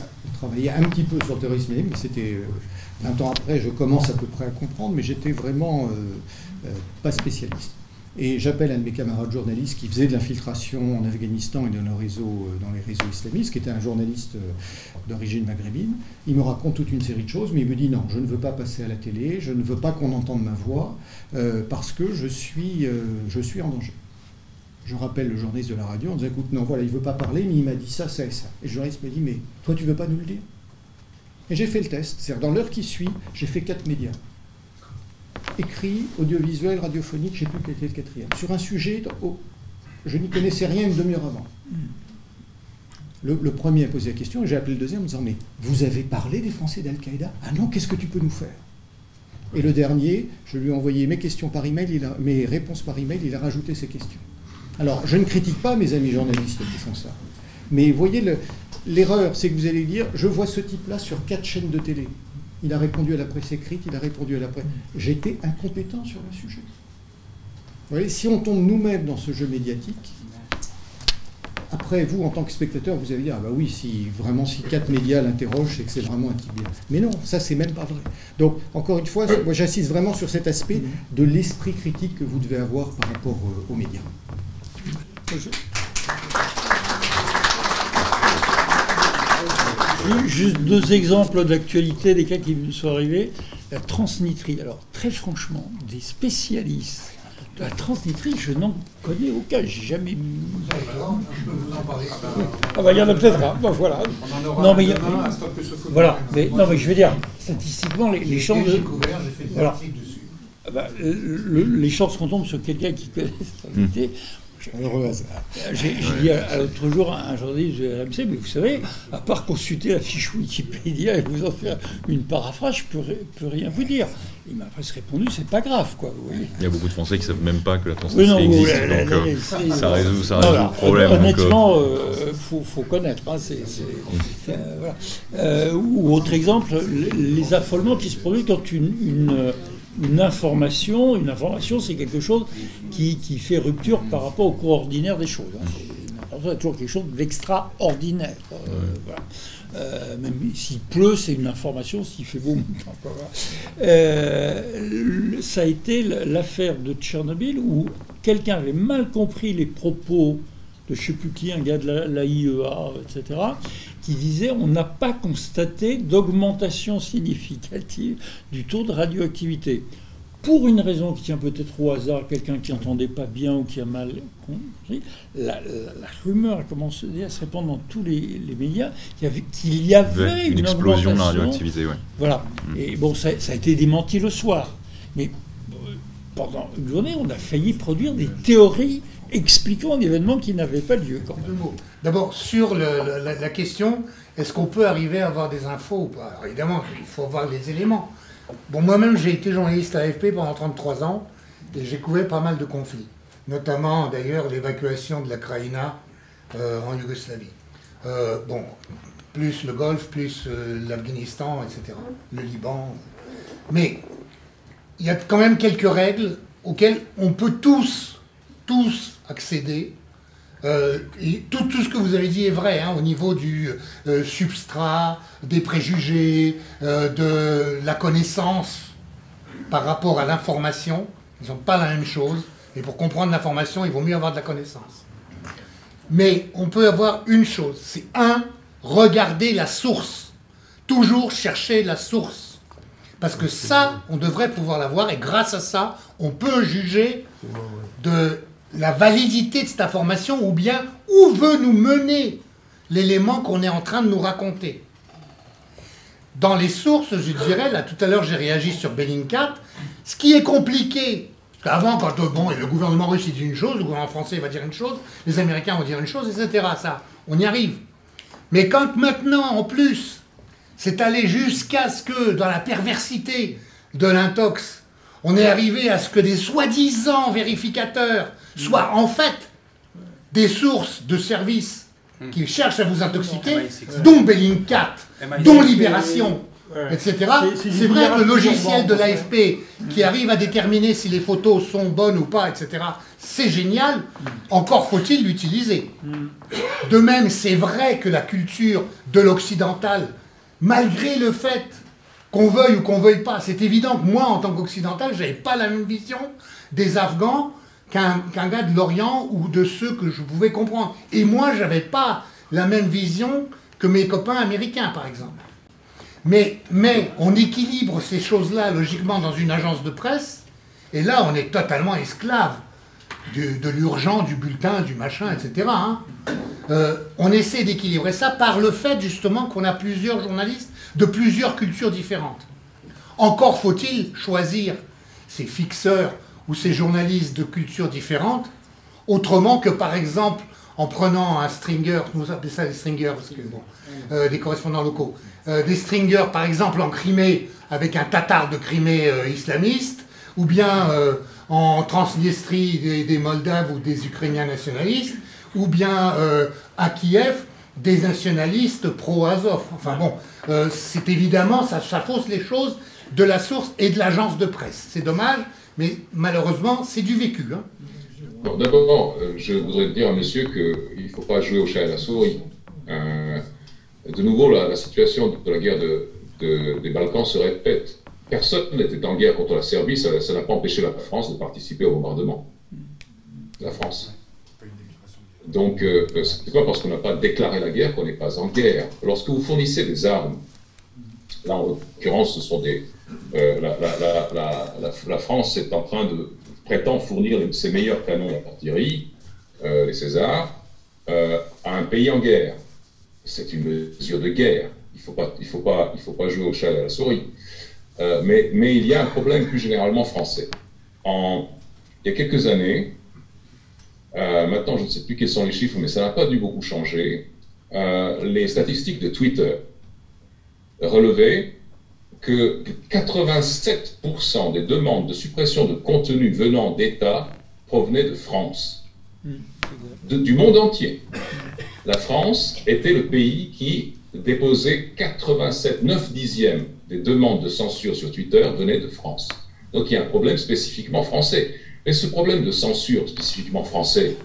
un petit peu sur le terrorisme mais c'était 20 ans après, je commence à peu près à comprendre, mais j'étais vraiment pas spécialiste. Et j'appelle un de mes camarades journalistes qui faisait de l'infiltration en Afghanistan et dans, le réseau, dans les réseaux islamistes, qui était un journaliste d'origine maghrébine. Il me raconte toute une série de choses, mais il me dit non, je ne veux pas passer à la télé, je ne veux pas qu'on entende ma voix, euh, parce que je suis, euh, je suis en danger. Je rappelle le journaliste de la radio en disant écoute, non, voilà, il ne veut pas parler, mais il m'a dit ça, ça et ça. Et le journaliste me dit mais toi, tu ne veux pas nous le dire? Et j'ai fait le test. C'est-à-dire, dans l'heure qui suit, j'ai fait quatre médias écrit, audiovisuel, radiophonique, je ne sais plus quel était le quatrième, sur un sujet, oh, je n'y connaissais rien une demi-heure avant. Le, premier a posé la question et j'ai appelé le deuxième en disant Mais vous avez parlé des Français d'Al-Qaïda? Ah non, qu'est-ce que tu peux nous faire? Et le dernier, je lui ai envoyé mes questions par email, il mes réponses par email, il a rajouté ses questions. Alors, je ne critique pas mes amis journalistes qui font ça. Mais voyez, l'erreur, c'est que vous allez dire Je vois ce type-là sur quatre chaînes de télé. Il a répondu à la presse écrite, il a répondu à la presse. J'étais incompétent sur le sujet. Vous voyez, si on tombe nous-mêmes dans ce jeu médiatique, après, vous, en tant que spectateur, vous allez dire, ah bah oui, si vraiment si quatre médias l'interrogent, c'est que c'est vraiment un type bien. Mais non, ça, c'est même pas vrai. Donc, encore une fois, moi, j'insiste vraiment sur cet aspect de l'esprit critique que vous devez avoir par rapport euh, aux médias. Juste deux exemples d'actualité, des cas qui me sont arrivés. La transnitrie. Alors, très franchement, des spécialistes la transnitrie, je n'en connais aucun, j'ai jamais. Ah bah il y en a peut-être un. Bah, voilà. non mais voilà. Mais non mais je veux dire, statistiquement les, les chances. De... Voilà. Ah bah, les chances qu'on tombe sur quelqu'un qui connaît cette réalité, j'ai dit l'autre jour à un journaliste de l'AMC, mais vous savez, à part consulter la fiche Wikipédia et vous en faire une paraphrase, je ne peux, rien vous dire. Il m'a presque répondu, c'est pas grave, quoi. Il y a beaucoup de Français qui ne savent même pas que la transmission existe, donc euh, ça résout, ça résout le problème. Honnêtement, il euh, euh, faut, connaître. Hein, ou autre exemple, les affolements qui se produisent quand une une information, une information, c'est quelque chose qui, fait rupture par rapport au cours ordinaire des choses. Hein. C'est toujours quelque chose d'extraordinaire. Euh, euh, même s'il pleut, c'est une information. S'il fait beau, euh, ça a été l'affaire de Tchernobyl où quelqu'un avait mal compris les propos de je ne sais plus qui, un gars de la, IEA, etc., qui disait on n'a pas constaté d'augmentation significative du taux de radioactivité. Pour une raison qui tient peut-être au hasard, quelqu'un qui n'entendait pas bien ou qui a mal compris, la, rumeur a commencé à se répandre dans tous les, médias qu'il y avait, une, explosion de la radioactivité. Voilà. Mm. Et bon, ça, ça, a été démenti le soir. Mais euh, pendant une journée, on a failli produire des théories expliquons un événement qui n'avait pas lieu. D'abord, sur la, question, est-ce qu'on peut arriver à avoir des infos ou pas Évidemment, il faut avoir les éléments. Bon, moi-même, j'ai été journaliste à AFP pendant 33 ans et j'ai couvert pas mal de conflits, notamment d'ailleurs l'évacuation de la Kraïna euh, en Yougoslavie. Euh, bon, plus le Golfe, plus euh, l'Afghanistan, etc., le Liban. Mais il y a quand même quelques règles auxquelles on peut tous, tous accéder. Euh, et tout, tout, ce que vous avez dit est vrai hein, au niveau du euh, substrat, des préjugés, euh, de la connaissance par rapport à l'information. Ils ne sont pas la même chose. Et pour comprendre l'information, il vaut mieux avoir de la connaissance. Mais on peut avoir une chose, c'est un, regarder la source. Toujours chercher la source. Parce que ça, on devrait pouvoir l'avoir et grâce à ça, on peut juger de la validité de cette information ou bien où veut nous mener l'élément qu'on est en train de nous raconter. Dans les sources, je dirais, là tout à l'heure j'ai réagi sur Bellingcat, ce qui est compliqué Avant, quand euh, bon, le gouvernement russe dit une chose, le gouvernement français va dire une chose, les Américains vont dire une chose, etc. Ça, on y arrive. Mais quand maintenant, en plus, c'est allé jusqu'à ce que, dans la perversité de l'intox, on est arrivé à ce que des soi-disant vérificateurs soient en fait des sources de services qui cherchent à vous intoxiquer, dont Bellingcat, dont Libération, etc. C'est vrai que le logiciel de l'AFP qui arrive à déterminer si les photos sont bonnes ou pas, etc., c'est génial. Encore faut-il l'utiliser. De même, c'est vrai que la culture de l'occidental, malgré le fait qu'on veuille ou qu'on veuille pas, c'est évident que moi, en tant qu'occidental, je n'avais pas la même vision des Afghans qu'un gars de l'Orient ou de ceux que je pouvais comprendre. Et moi, je n'avais pas la même vision que mes copains américains, par exemple. Mais, on équilibre ces choses-là logiquement dans une agence de presse, et là, on est totalement esclave de l'urgent, du bulletin, du machin, etc. Hein. Euh, on essaie d'équilibrer ça par le fait justement qu'on a plusieurs journalistes de plusieurs cultures différentes. Encore faut-il choisir ces fixeurs ou ces journalistes de cultures différentes, autrement que par exemple en prenant un stringer, nous appelons ça des stringers, parce que, bon, euh, des correspondants locaux, euh, des stringers par exemple en Crimée avec un tatar de Crimée euh, islamiste, ou bien en Transnistrie des, Moldaves ou des Ukrainiens nationalistes, ou bien à Kiev des nationalistes pro-Azov. Enfin bon, c'est évidemment, ça fausse les choses de la source et de l'agence de presse. C'est dommage, mais malheureusement, c'est du vécu. Hein. D'abord, euh, je voudrais dire à monsieur qu'il ne faut pas jouer au chat et à la souris. Euh, de nouveau, la, situation de la guerre des Balkans se répète. Personne n'était en guerre contre la Serbie, ça n'a pas empêché la France de participer au bombardement. La France. Donc, euh, ce n'est pas parce qu'on n'a pas déclaré la guerre qu'on n'est pas en guerre. Lorsque vous fournissez des armes, là en l'occurrence, ce sont des. La, France est en train de prétend fournir ses meilleurs canons d'artillerie, euh, les Césars, euh, à un pays en guerre. C'est une mesure de guerre. Il ne faut, pas, jouer au chat et à la souris. Euh, mais, il y a un problème plus généralement français. Il y a quelques années, maintenant je ne sais plus quels sont les chiffres, mais ça n'a pas dû beaucoup changer, les statistiques de Twitter relevaient que 87% des demandes de suppression de contenu venant d'États provenaient de France, du monde entier. La France était le pays qui déposait 87, 9 dixièmes des demandes de censure sur Twitter venaient de France. Donc il y a un problème spécifiquement français. Mais ce problème de censure spécifiquement français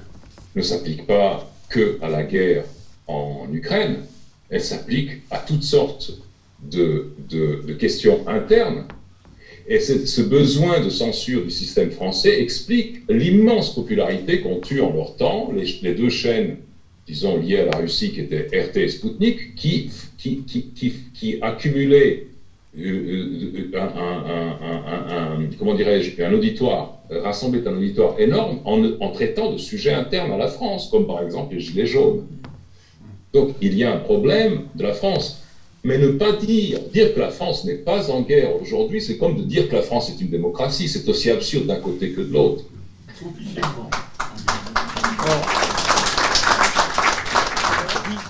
ne s'applique pas que à la guerre en Ukraine, elle s'applique à toutes sortes de, questions internes. Et ce besoin de censure du système français explique l'immense popularité qu'ont eu en leur temps les, deux chaînes, disons, liées à la Russie, qui étaient RT et Sputnik, qui, accumulaient euh, euh, un, comment dirais-je, un auditoire, rassemblait un auditoire énorme en, traitant de sujets internes à la France, comme par exemple les Gilets jaunes. Donc il y a un problème de la France. Mais ne pas dire, dire que la France n'est pas en guerre aujourd'hui, c'est comme de dire que la France est une démocratie. C'est aussi absurde d'un côté que de l'autre.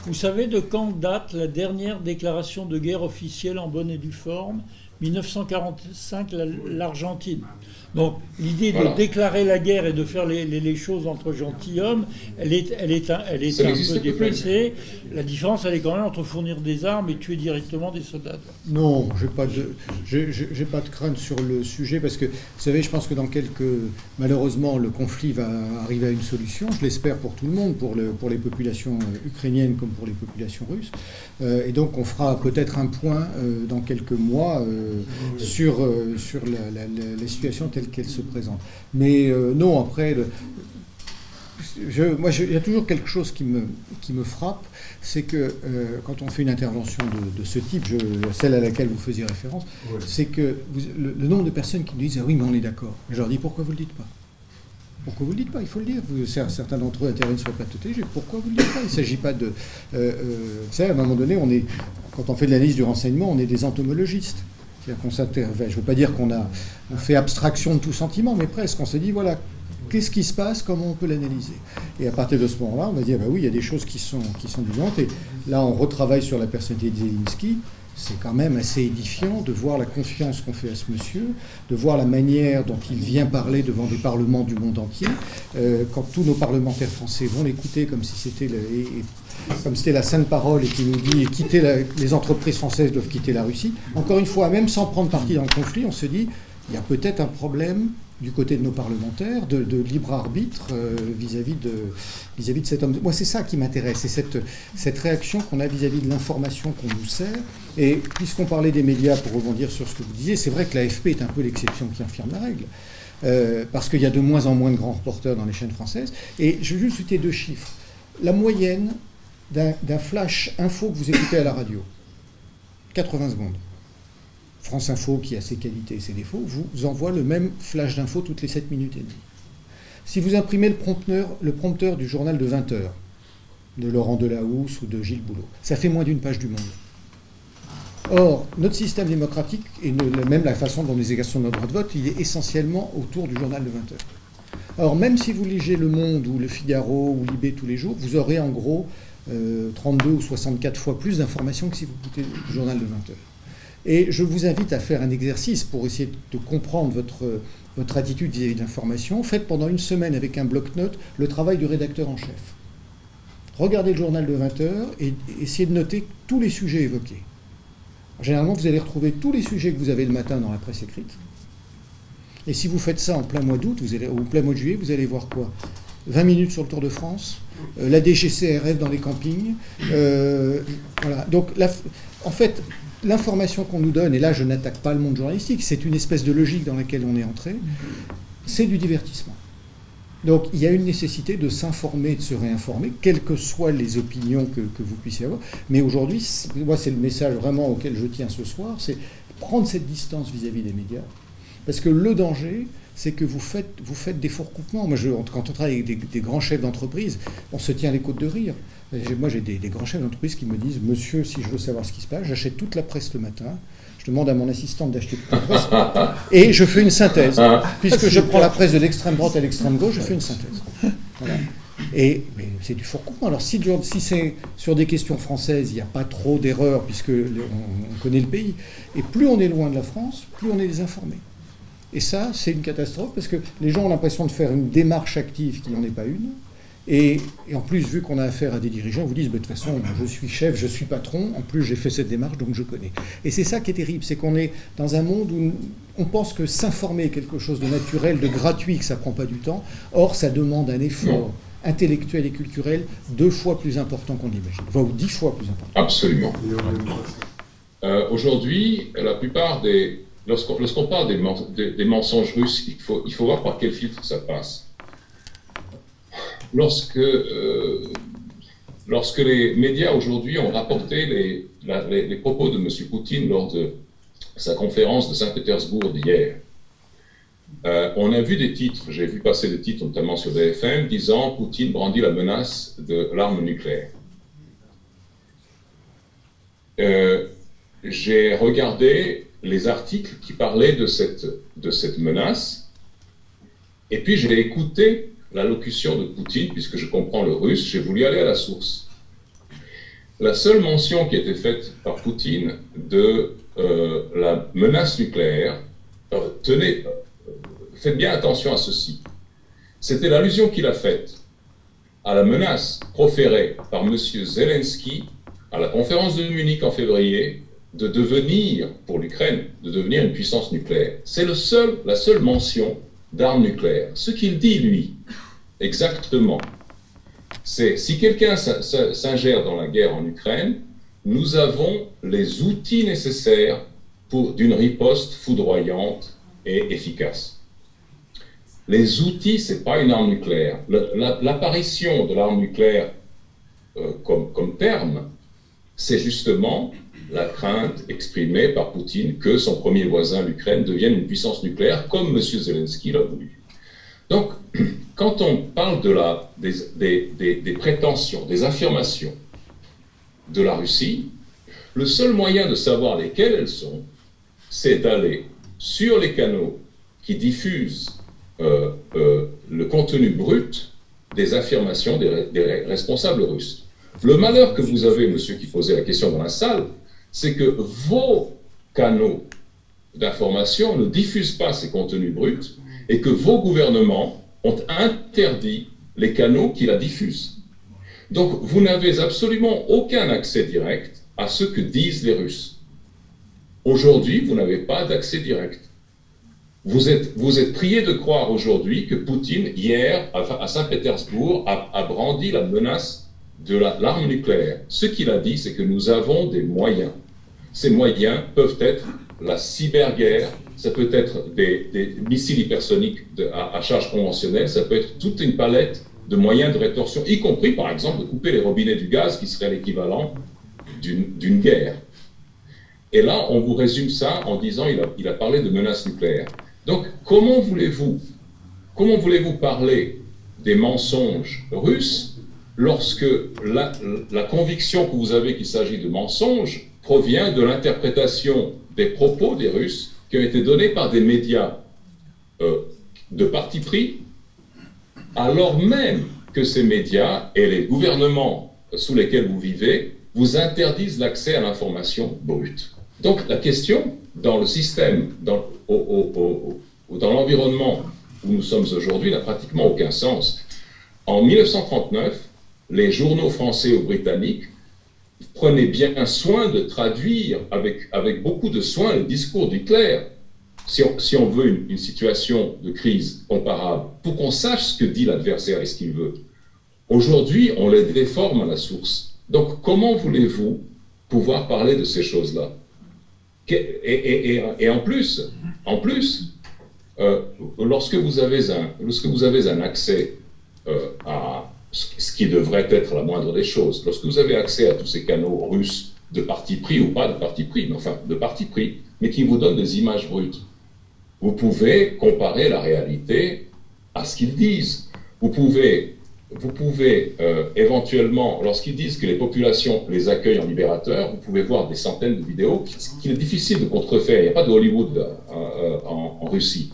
Vous savez de quand date la dernière déclaration de guerre officielle en bonne et due forme? 1945, l'Argentine. Donc l'idée de déclarer la guerre et de faire les, choses entre gentilshommes, elle est, elle est, un, elle est un peu déplacée. La différence, elle est quand même entre fournir des armes et tuer directement des soldats. Non, j'ai pas de, j'ai pas de crainte sur le sujet parce que vous savez, je pense que dans quelques, malheureusement, le conflit va arriver à une solution. Je l'espère pour tout le monde, pour, le, pour les populations euh, ukrainiennes comme pour les populations russes. Euh, et donc, on fera peut-être un point euh, dans quelques mois sur sur la, la situation telle qu'elle se présente. Mais non, après. Je, moi, il y a toujours quelque chose qui me, qui me frappe, c'est que euh, quand on fait une intervention de, ce type, je, celle à laquelle vous faisiez référence, c'est que le, nombre de personnes qui nous disent ah oui, mais on est d'accord. Je leur dis pourquoi vous ne le dites pas? Pourquoi vous ne le dites pas? Il faut le dire. certains d'entre eux interviennent sur le plateau télé. Pourquoi vous ne le dites pas? Il ne s'agit pas de. Euh, euh, vous savez, à un moment donné, on est, quand on fait de l'analyse du renseignement, on est des entomologistes. C'est-à-dire qu'on je ne veux pas dire qu'on a fait abstraction de tout sentiment, mais presque. On se dit, voilà, qu'est-ce qui se passe, comment on peut l'analyser? Et à partir de ce moment-là, on va dire, bah oui, il y a des choses qui sont, qui. Et là, on retravaille sur la personnalité de Zelensky c'est quand même assez édifiant de voir la confiance qu'on fait à ce monsieur, de voir la manière dont il vient parler devant des parlements du monde entier, euh, quand tous nos parlementaires français vont l'écouter comme si c'était la sainte parole et qu'il nous dit quitter les entreprises françaises doivent quitter la Russie. Encore une fois, même sans prendre parti dans le conflit, on se dit il y a peut-être un problème du côté de nos parlementaires, de, libre arbitre euh, vis-à-vis de, cet homme. Moi, c'est ça qui m'intéresse, c'est cette, cette réaction qu'on a vis-à-vis de l'information qu'on nous sert. Et puisqu'on parlait des médias, pour rebondir sur ce que vous disiez, c'est vrai que l'AFP est un peu l'exception qui infirme la règle. Euh, parce qu'il y a de moins en moins de grands reporters dans les chaînes françaises. Et je vais juste citer deux chiffres. La moyenne d'un flash info que vous écoutez à la radio, 80 secondes. France Info, qui a ses qualités et ses défauts, vous envoie le même flash d'infos toutes les 7 minutes et demie. Si vous imprimez le prompteur, le prompteur du journal de 20 heures, de Laurent Delahousse ou de Gilles Boulot, ça fait moins d'une page du monde. Or, notre système démocratique, et même la façon dont nous exerçons notre droit de vote, il est essentiellement autour du journal de 20 heures. Or, même si vous lisez Le Monde ou Le Figaro ou Libé tous les jours, vous aurez en gros 32 euh, ou 64 fois plus d'informations que si vous écoutez le journal de 20 heures. Et je vous invite à faire un exercice pour essayer de comprendre votre, votre attitude vis-à-vis de l'information. Faites pendant une semaine avec un bloc-notes le travail du rédacteur en chef. Regardez le journal de 20 heures et essayez de noter tous les sujets évoqués. Généralement, vous allez retrouver tous les sujets que vous avez le matin dans la presse écrite. Et si vous faites ça en plein mois d'août, vous allez, ou plein mois de juillet, vous allez voir quoi? 20 minutes sur le Tour de France, euh, la DGCRF dans les campings. Euh, voilà. Donc, en fait, l'information qu'on nous donne, et là je n'attaque pas le monde journalistique, c'est une espèce de logique dans laquelle on est entré, c'est du divertissement. Donc il y a une nécessité de s'informer, de se réinformer, quelles que soient les opinions que, vous puissiez avoir. Mais aujourd'hui, moi c'est le message vraiment auquel je tiens ce soir, c'est prendre cette distance vis-à-vis des médias. Parce que le danger, c'est que vous faites, des faux recoupements. Moi, je, quand on travaille avec des, des grands chefs d'entreprise, on se tient les côtes de rire. Moi, j'ai des, grands chefs d'entreprise qui me disent Monsieur, si je veux savoir ce qui se passe, j'achète toute la presse le matin. Je demande à mon assistante d'acheter toute la presse. et je fais une synthèse. Puisque je prends la presse de l'extrême droite à l'extrême gauche, je fais une synthèse. Et c'est du fort coup. Alors, si, si c'est sur des questions françaises, il n'y a pas trop d'erreurs, puisque on, connaît le pays. Et plus on est loin de la France, plus on est désinformé. Et ça, c'est une catastrophe, parce que les gens ont l'impression de faire une démarche active qui n'en est pas une. Et, en plus, vu qu'on a affaire à des dirigeants, vous disent, bah, de toute façon, je suis chef, je suis patron, en plus j'ai fait cette démarche, donc je connais. Et c'est ça qui est terrible, c'est qu'on est dans un monde où on pense que s'informer est quelque chose de naturel, de gratuit, que ça ne prend pas du temps. Or, ça demande un effort intellectuel et culturel deux fois plus important qu'on l'imagine, enfin, ou dix fois plus important. Absolument. Euh, aujourd'hui, la plupart des... Lorsqu'on parle des, des, mensonges russes, il faut, il faut voir par quel filtre ça passe lorsque, euh, lorsque les médias aujourd'hui ont rapporté les, les, propos de M. Poutine lors de sa conférence de Saint-Pétersbourg d'hier, euh, on a vu des titres, j'ai vu passer des titres notamment sur BFM, disant Poutine brandit la menace de l'arme nucléaire. Euh, j'ai regardé les articles qui parlaient de cette, de cette menace, et puis j'ai écouté l'allocution de Poutine, puisque je comprends le russe, j'ai voulu aller à la source. La seule mention qui été faite par Poutine de euh, la menace nucléaire, euh, tenez, euh, faites bien attention à ceci, c'était l'allusion qu'il a faite à la menace proférée par M. Zelensky à la conférence de Munich en février de devenir, pour l'Ukraine, de devenir une puissance nucléaire. C'est seul, la seule mention d'armes nucléaires. Ce qu'il dit, lui, exactement, c'est si quelqu'un s'ingère dans la guerre en Ukraine, nous avons les outils nécessaires pour d'une riposte foudroyante et efficace. Les outils, ce n'est pas une arme nucléaire. L'apparition de l'arme nucléaire euh, comme, comme terme, c'est justement la crainte exprimée par Poutine que son premier voisin, l'Ukraine, devienne une puissance nucléaire, comme M. Zelensky l'a voulu. Donc, quand on parle des, prétentions, des affirmations de la Russie, le seul moyen de savoir lesquelles elles sont, c'est d'aller sur les canaux qui diffusent euh, euh, le contenu brut des affirmations des, responsables russes. Le malheur que vous avez, monsieur qui posait la question dans la salle, c'est que vos canaux d'information ne diffusent pas ces contenus bruts et que vos gouvernements ont interdit les canaux qui la diffusent. Donc vous n'avez absolument aucun accès direct à ce que disent les Russes. Aujourd'hui, vous n'avez pas d'accès direct. Vous êtes, vous êtes prié de croire aujourd'hui que Poutine, hier, à Saint-Pétersbourg, a, a, brandi la menace de l'arme nucléaire. Ce qu'il a dit, c'est que nous avons des moyens. Ces moyens peuvent être la cyberguerre, ça peut être des, missiles hypersoniques à, charge conventionnelle, ça peut être toute une palette de moyens de rétorsion, y compris par exemple de couper les robinets du gaz, qui serait l'équivalent d'une guerre. Et là, on vous résume ça en disant il a, il a parlé de menaces nucléaires. Donc, comment voulez-vous comment voulez-vous parler des mensonges russes lorsque la, conviction que vous avez qu'il s'agit de mensonges provient de l'interprétation des propos des Russes qui ont été donnés par des médias euh, de parti pris, alors même que ces médias et les gouvernements sous lesquels vous vivez vous interdisent l'accès à l'information brute. Donc la question dans le système, dans, dans l'environnement où nous sommes aujourd'hui, n'a pratiquement aucun sens. En 1939, les journaux français ou britanniques prenaient bien soin de traduire avec, beaucoup de soin le discours d'Hitler. Si on, si on veut une, situation de crise comparable, pour qu'on sache ce que dit l'adversaire et ce qu'il veut. Aujourd'hui, on les déforme à la source. Donc, comment voulez-vous pouvoir parler de ces choses-là? Et, en plus, en plus euh, lorsque, vous avez un, lorsque vous avez un accès euh, à ce qui devrait être la moindre des choses, lorsque vous avez accès à tous ces canaux russes de parti pris ou pas de parti pris, mais enfin de parti pris, mais qui vous donnent des images brutes, vous pouvez comparer la réalité à ce qu'ils disent. Vous pouvez vous pouvez euh, éventuellement, lorsqu'ils disent que les populations les accueillent en libérateurs, vous pouvez voir des centaines de vidéos qu'il est difficile de contrefaire. Il n'y a pas de Hollywood euh, euh, en, en, Russie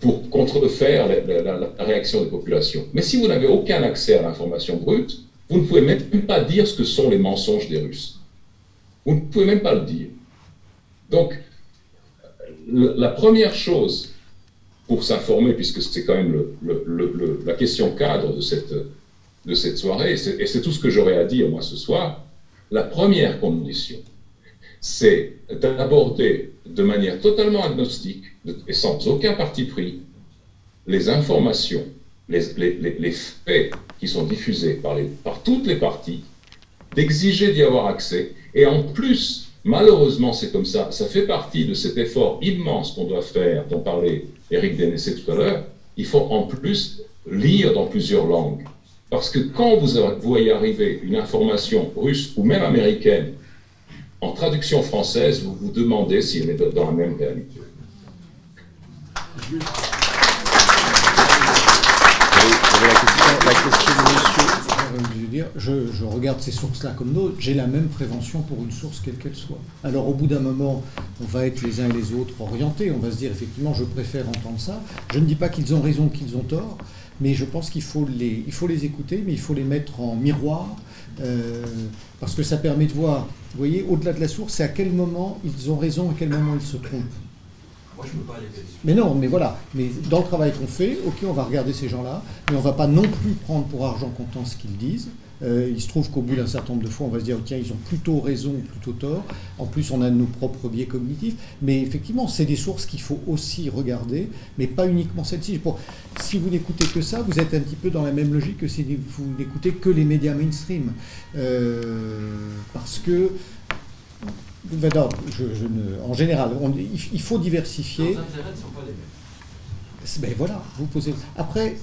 pour contrefaire la, réaction des populations. Mais si vous n'avez aucun accès à l'information brute, vous ne pouvez même pas dire ce que sont les mensonges des Russes. Vous ne pouvez même pas le dire. Donc, la première chose pour s'informer, puisque c'est quand même la question cadre de cette, de cette soirée, et c'est tout ce que j'aurais à dire moi ce soir, la première condition, c'est d'aborder de manière totalement agnostique et sans aucun parti pris les informations, les, les, les faits qui sont diffusés par, par toutes les parties, d'exiger d'y avoir accès, et en plus, malheureusement c'est comme ça, ça fait partie de cet effort immense qu'on doit faire, dont parlait Eric Dénessé tout à l'heure, il faut en plus lire dans plusieurs langues. Parce que quand vous voyez arriver une information russe ou même américaine en traduction française, vous vous demandez si elle est dans la même réalité. La question monsieur je, regarde ces sources-là comme d'autres, j'ai la même prévention pour une source quelle qu'elle soit. Alors au bout d'un moment, on va être les uns et les autres orientés, on va se dire effectivement je préfère entendre ça. Je ne dis pas qu'ils ont raison, qu'ils ont tort, mais je pense qu'il faut les écouter, mais il faut les mettre en miroir, euh, parce que ça permet de voir, vous voyez, au-delà de la source, c'est à quel moment ils ont raison, à quel moment ils se trompent. Moi, je peux pas aller. Mais non, mais voilà. Mais dans le travail qu'on fait, ok, on va regarder ces gens-là, mais on va pas non plus prendre pour argent comptant ce qu'ils disent. Euh, il se trouve qu'au bout d'un certain nombre de fois, on va se dire, tiens, ils ont plutôt raison ou plutôt tort. En plus, on a nos propres biais cognitifs. Mais effectivement, c'est des sources qu'il faut aussi regarder, mais pas uniquement celles-ci. Si vous n'écoutez que ça, vous êtes un petit peu dans la même logique que si vous n'écoutez que les médias mainstream. Euh, parce que non, je, je ne, en général, on, il, il, faut diversifier. Leurs intérêts ne sont pas les mêmes. Ben voilà, vous posez. Après,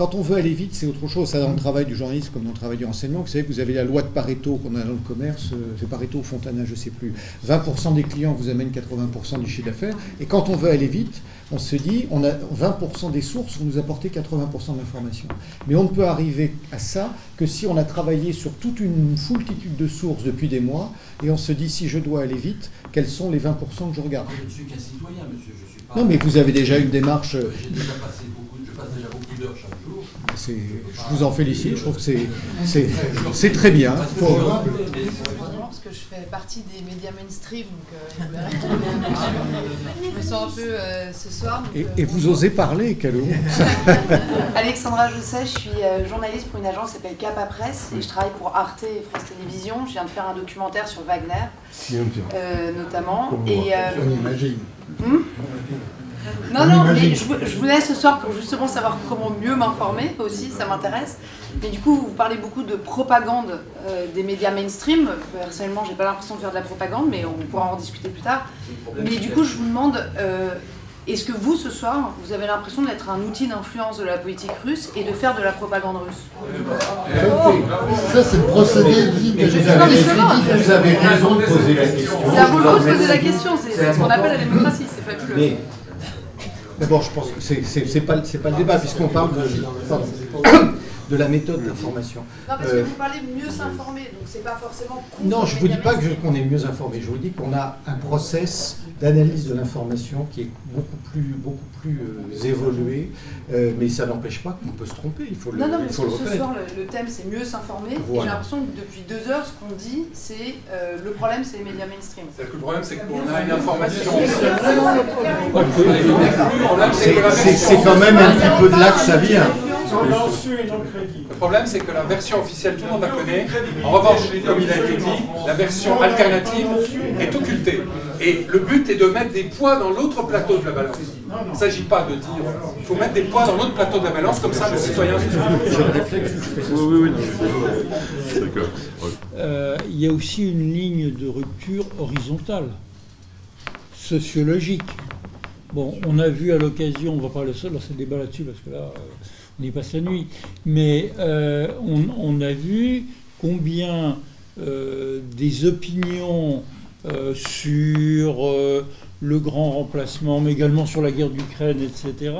Quand on veut aller vite, c'est autre chose. Ça, dans le travail du journaliste comme dans le travail du renseignement, vous savez, vous avez la loi de Pareto qu'on a dans le commerce, euh, c'est Pareto ou Fontana, je ne sais plus. 20% des clients vous amènent 80% du chiffre d'affaires. Et quand on veut aller vite, on se dit, on a 20% des sources vont nous apporter 80% de l'information. Mais on ne peut arriver à ça que si on a travaillé sur toute une foultitude de sources depuis des mois, et on se dit, si je dois aller vite, quels sont les 20% que je regarde? Je ne suis qu'un citoyen, monsieur. Je suis pas. Non, mais vous avez déjà une démarche. euh, J'ai déjà passé beaucoup, passe déjà beaucoup d'heures chaque jour. c'est- Je vous en félicite, je trouve que c'est- c'est c'est très bien. Parce que je- Heureusement, parce que je fais partie des médias mainstream, donc euh, je me réveille. je me sens un peu euh, ce soir. donc, Et, euh, et vous osez parler, quelle honte Alexandra Josset, je suis journaliste pour une agence qui s'appelle Capa Presse et je travaille pour Arte et France Télévisions. Je viens de faire un documentaire sur Wagner, euh, notamment. Et, euh, On imagine. Non, non, mais je, je voulais ce soir pour justement savoir comment mieux m'informer aussi, ça m'intéresse. Mais du coup, vous parlez beaucoup de propagande euh, des médias mainstream. Personnellement, j'ai pas l'impression de faire de la propagande, mais on pourra en discuter plus tard. Mais du coup, je vous demande, euh, est-ce que vous, ce soir, vous avez l'impression d'être un outil d'influence de la politique russe et de faire de la propagande russe? Ça, c'est le procédé dit de vous avez, justement, vous avez raison de poser la question. c'est à vous de poser la question, c'est c'est ce qu'on appelle la démocratie, c'est fabuleux. D'abord, je pense que c'est c'est pas, le débat, puisqu'on parle de, la méthode d'information. Non, parce Euh, que vous parlez mieux s'informer, donc c'est pas forcément. Non, je les vous dis pas qu'on est mieux informé. Je vous dis qu'on a un process d'analyse de l'information qui est beaucoup plus, beaucoup plus euh, évolué, euh, mais ça n'empêche pas qu'on peut se tromper. Il faut le, Non, non, mais il faut le ce soir, le, le thème c'est mieux s'informer. Voilà. j'ai l'impression que depuis deux heures, ce qu'on dit, c'est euh, le problème, c'est les médias mainstream. C'est-à-dire que le problème, c'est qu'on a une information. C'est quand même un petit peu de là que ça vient. Le problème, c'est que la version officielle, tout le monde la connaît. En revanche, comme il a été dit, la version alternative est occultée. Et le but est de mettre des poids dans l'autre plateau de la balance. Il ne s'agit pas de dire, il faut mettre des poids dans l'autre plateau de la balance, comme ça le citoyen. Euh, il y a aussi une ligne de rupture horizontale, sociologique. Bon, on a vu à l'occasion, on va pas le seul lancer le débat là-dessus parce que là, euh, on y passe la nuit, mais euh, on, on a vu combien euh, des opinions euh, sur euh, le grand remplacement, mais également sur la guerre d'Ukraine, etc.,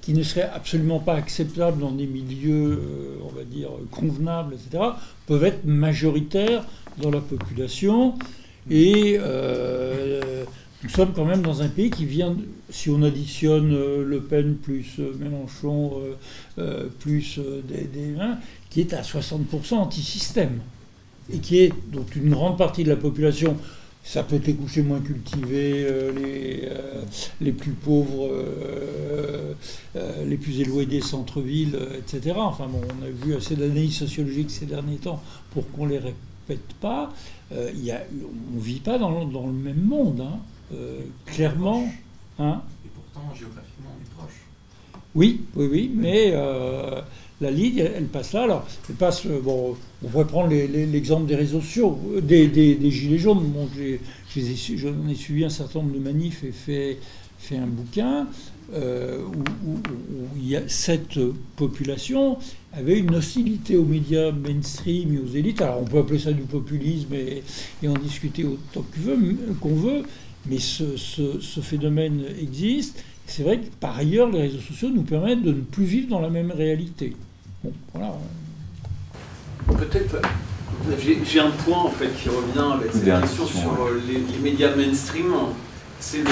qui ne seraient absolument pas acceptables dans des milieux, euh, on va dire, convenables, etc., peuvent être majoritaires dans la population. Et nous sommes quand même dans un pays qui vient, si on additionne Le Pen plus Mélenchon plus des, des- hein, qui est à 60% anti-système. Et qui est, dont une grande partie de la population, ça peut être les couchers moins cultivés, euh, les, euh, les plus pauvres, euh, les plus éloignés des centres-villes, etc. Enfin bon, on a vu assez d'analyses sociologiques ces derniers temps pour qu'on les répète pas. Y a, on vit pas dans, le- dans le même monde, hein. Clairement. Hein Et pourtant, géographiquement, on est proche. oui, oui, oui, mais la ligne, elle, passe là. Alors, elle passe. euh, bon, on pourrait prendre l'exemple des réseaux sociaux, euh, des, gilets jaunes. Bon, j'en ai suivi un certain nombre de manifs et fait, fait un bouquin euh, où, cette population avait une hostilité aux médias mainstream et aux élites. Alors, on peut appeler ça du populisme et, en discuter autant qu'on veut, mais ce phénomène existe. C'est vrai que par ailleurs, les réseaux sociaux nous permettent de ne plus vivre dans la même réalité. Bon, voilà. Peut-être, j'ai un point en fait qui revient avec cette Dernière question question, sur euh, les, les médias mainstream. C'est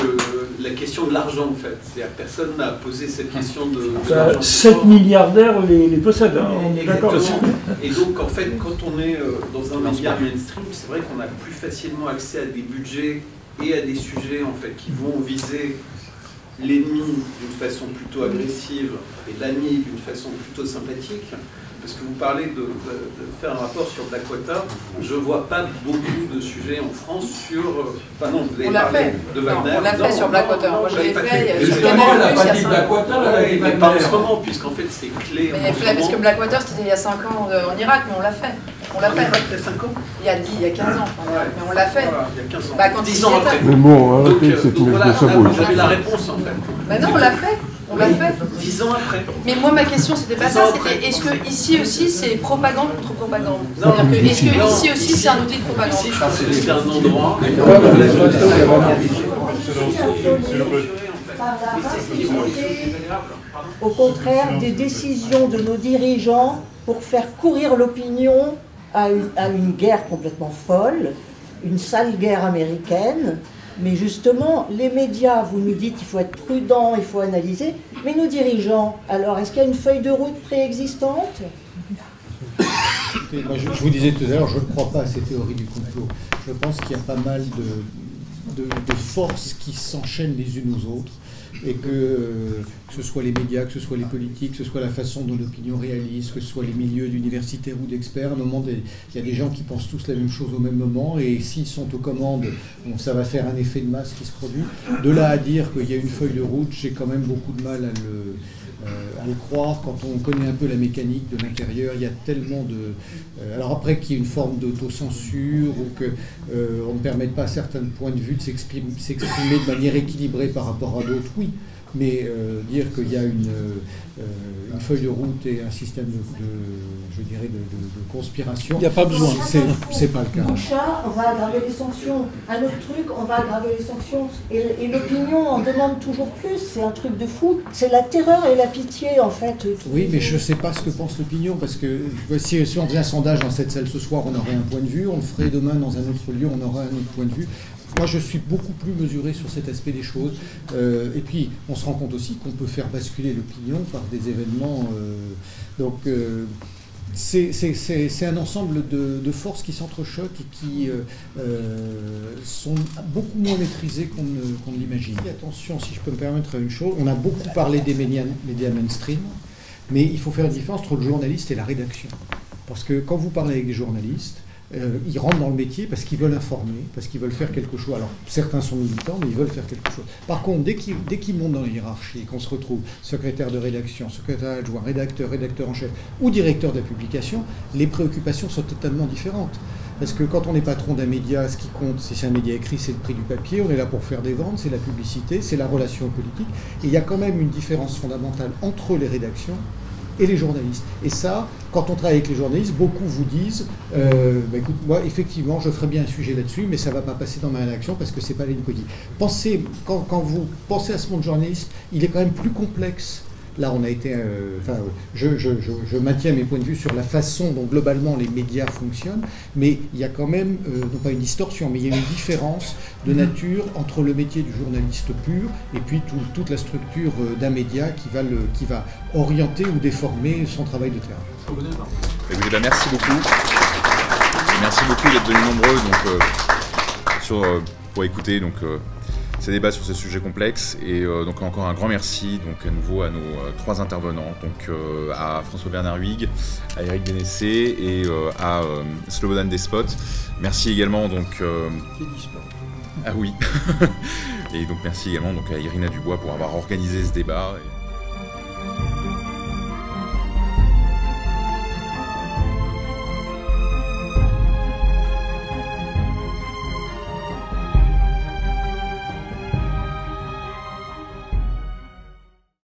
la question de l'argent en fait. C'est-à-dire personne n'a posé cette question de, de l'argent. 7 milliardaires les, les possèdent, hein, on est d'accord là-dessus. Exactement. Et donc, en fait, quand on est euh, dans un média mainstream, c'est vrai qu'on a plus facilement accès à des budgets et à des sujets en fait qui vont viser l'ennemi d'une façon plutôt agressive et l'ami d'une façon plutôt sympathique. Parce que vous parlez de, de- de faire un rapport sur Blackwater, je vois pas beaucoup de sujets en France sur. euh, Enfin non, vous avez On l'a parlé fait. de Non, on l'a fait Non, sur Blackwater. Moi, je l'ai fait, il y a- Et sur justement, elle n'a pas dit. Blackwater, elle a dit pas en ce moment, puisqu'en fait c'est clé. Mais, parce que. Blackwater, c'était il y a 5 ans euh, en Irak, mais on l'a fait. On l'a fait. il y a 5 ans Il y a 10, il y a 15 ans, mais on l'a fait. Voilà, il y a 15 ans. Bah, quand 10 il ans après. Mais bon, arrêtez euh, cette donc voilà, messe de là, sabot. vous avez la réponse en fait. Bah non, on l'a fait. On l'a fait. Dix ans après. Mais moi, ma question, c'était pas ça, c'était est-ce que ici aussi c'est propagande contre propagande? Non. C'est-à-dire que est-ce que ici aussi c'est un outil de propagande? Ici, je pense que c'est un endroit. Au contraire, des décisions de nos dirigeants pour faire courir l'opinion à une, guerre complètement folle, une sale guerre américaine. Mais justement, les médias, vous nous dites qu'il faut être prudent, il faut analyser. Mais nos dirigeants, alors, est-ce qu'il y a une feuille de route préexistante? Je, vous disais tout à l'heure, je ne crois pas à ces théories du complot. Je pense qu'il y a pas mal de- de forces qui s'enchaînent les unes aux autres et que, ce soit les médias, que ce soit les politiques, que ce soit la façon dont l'opinion réalise, que ce soit les milieux d'universitaires ou d'experts, à un moment, il y a des gens qui pensent tous la même chose au même moment et s'ils sont aux commandes, bon, ça va faire un effet de masse qui se produit. De là à dire qu'il y a une feuille de route, j'ai quand même beaucoup de mal à le, euh, à le croire quand on connaît un peu la mécanique de l'intérieur. Il y a tellement de. euh, alors après qu'il y ait une forme d'autocensure ou que euh, ne permette pas à certains points de vue de s'exprimer de manière équilibrée par rapport à d'autres, oui. Mais euh, dire qu'il y a une, euh, une feuille de route et un système de, de- je dirais, de, de- de conspiration, Il n'y a pas besoin. C'est c'est pas le cas. Bouchard, on va aggraver les sanctions. Un autre truc, on va aggraver les sanctions. Et, et l'opinion en demande toujours plus. C'est un truc de fou. C'est la terreur et la pitié, en fait. Oui, mais je ne sais pas ce que pense l'opinion, parce que si, si on faisait un sondage dans cette salle ce soir, on aurait un point de vue, on le ferait demain dans un autre lieu, on aurait un autre point de vue. Moi, je suis beaucoup plus mesuré sur cet aspect des choses. Euh, et puis, on se rend compte aussi qu'on peut faire basculer l'opinion par des événements. euh, donc, euh, c'est un ensemble de, de forces qui s'entrechoquent et qui sont beaucoup moins maîtrisées qu'on ne, l'imagine. Attention, si je peux me permettre une chose, on a beaucoup parlé des médias, médias mainstream, mais il faut faire une différence entre le journaliste et la rédaction. Parce que quand vous parlez avec des journalistes, euh, ils rentrent dans le métier parce qu'ils veulent informer, parce qu'ils veulent faire quelque chose. Alors, certains sont militants, mais ils veulent faire quelque chose. Par contre, dès qu'ils montent dans la hiérarchie, qu'on se retrouve secrétaire de rédaction, secrétaire adjoint, rédacteur, rédacteur en chef ou directeur de la publication, les préoccupations sont totalement différentes. Parce que quand on est patron d'un média, ce qui compte, si c'est un média écrit, c'est le prix du papier. On est là pour faire des ventes, c'est la publicité, c'est la relation politique. Et il y a quand même une différence fondamentale entre les rédactions et les journalistes. Et ça, quand on travaille avec les journalistes, beaucoup vous disent euh, bah, écoute, moi, effectivement, je ferai bien un sujet là-dessus, mais ça ne va pas passer dans ma rédaction parce que c'est pas la ligne. Pensez, quand, quand vous pensez à ce monde journaliste, il est quand même plus complexe. Là, on a été. euh, enfin, je, je- je- je maintiens mes points de vue sur la façon dont globalement les médias fonctionnent, mais il y a quand même, euh, non pas une distorsion, mais il y a une différence de nature entre le métier du journaliste pur et puis tout- toute la structure euh, d'un média qui va, le, qui va orienter ou déformer son travail de terrain. Écoutez, bah, merci beaucoup. Merci beaucoup d'être venus nombreux donc, euh, sur, euh, pour écouter donc, euh, ces débats sur ce sujet complexe. Et euh, donc encore un grand merci donc, à nouveau à nos euh, trois intervenants, donc, euh, à François Bernard Huyghe, à Eric Bénessé et à Slobodan Despot. Merci également donc, ah oui. et donc merci également donc, à Irina Dubois pour avoir organisé ce débat.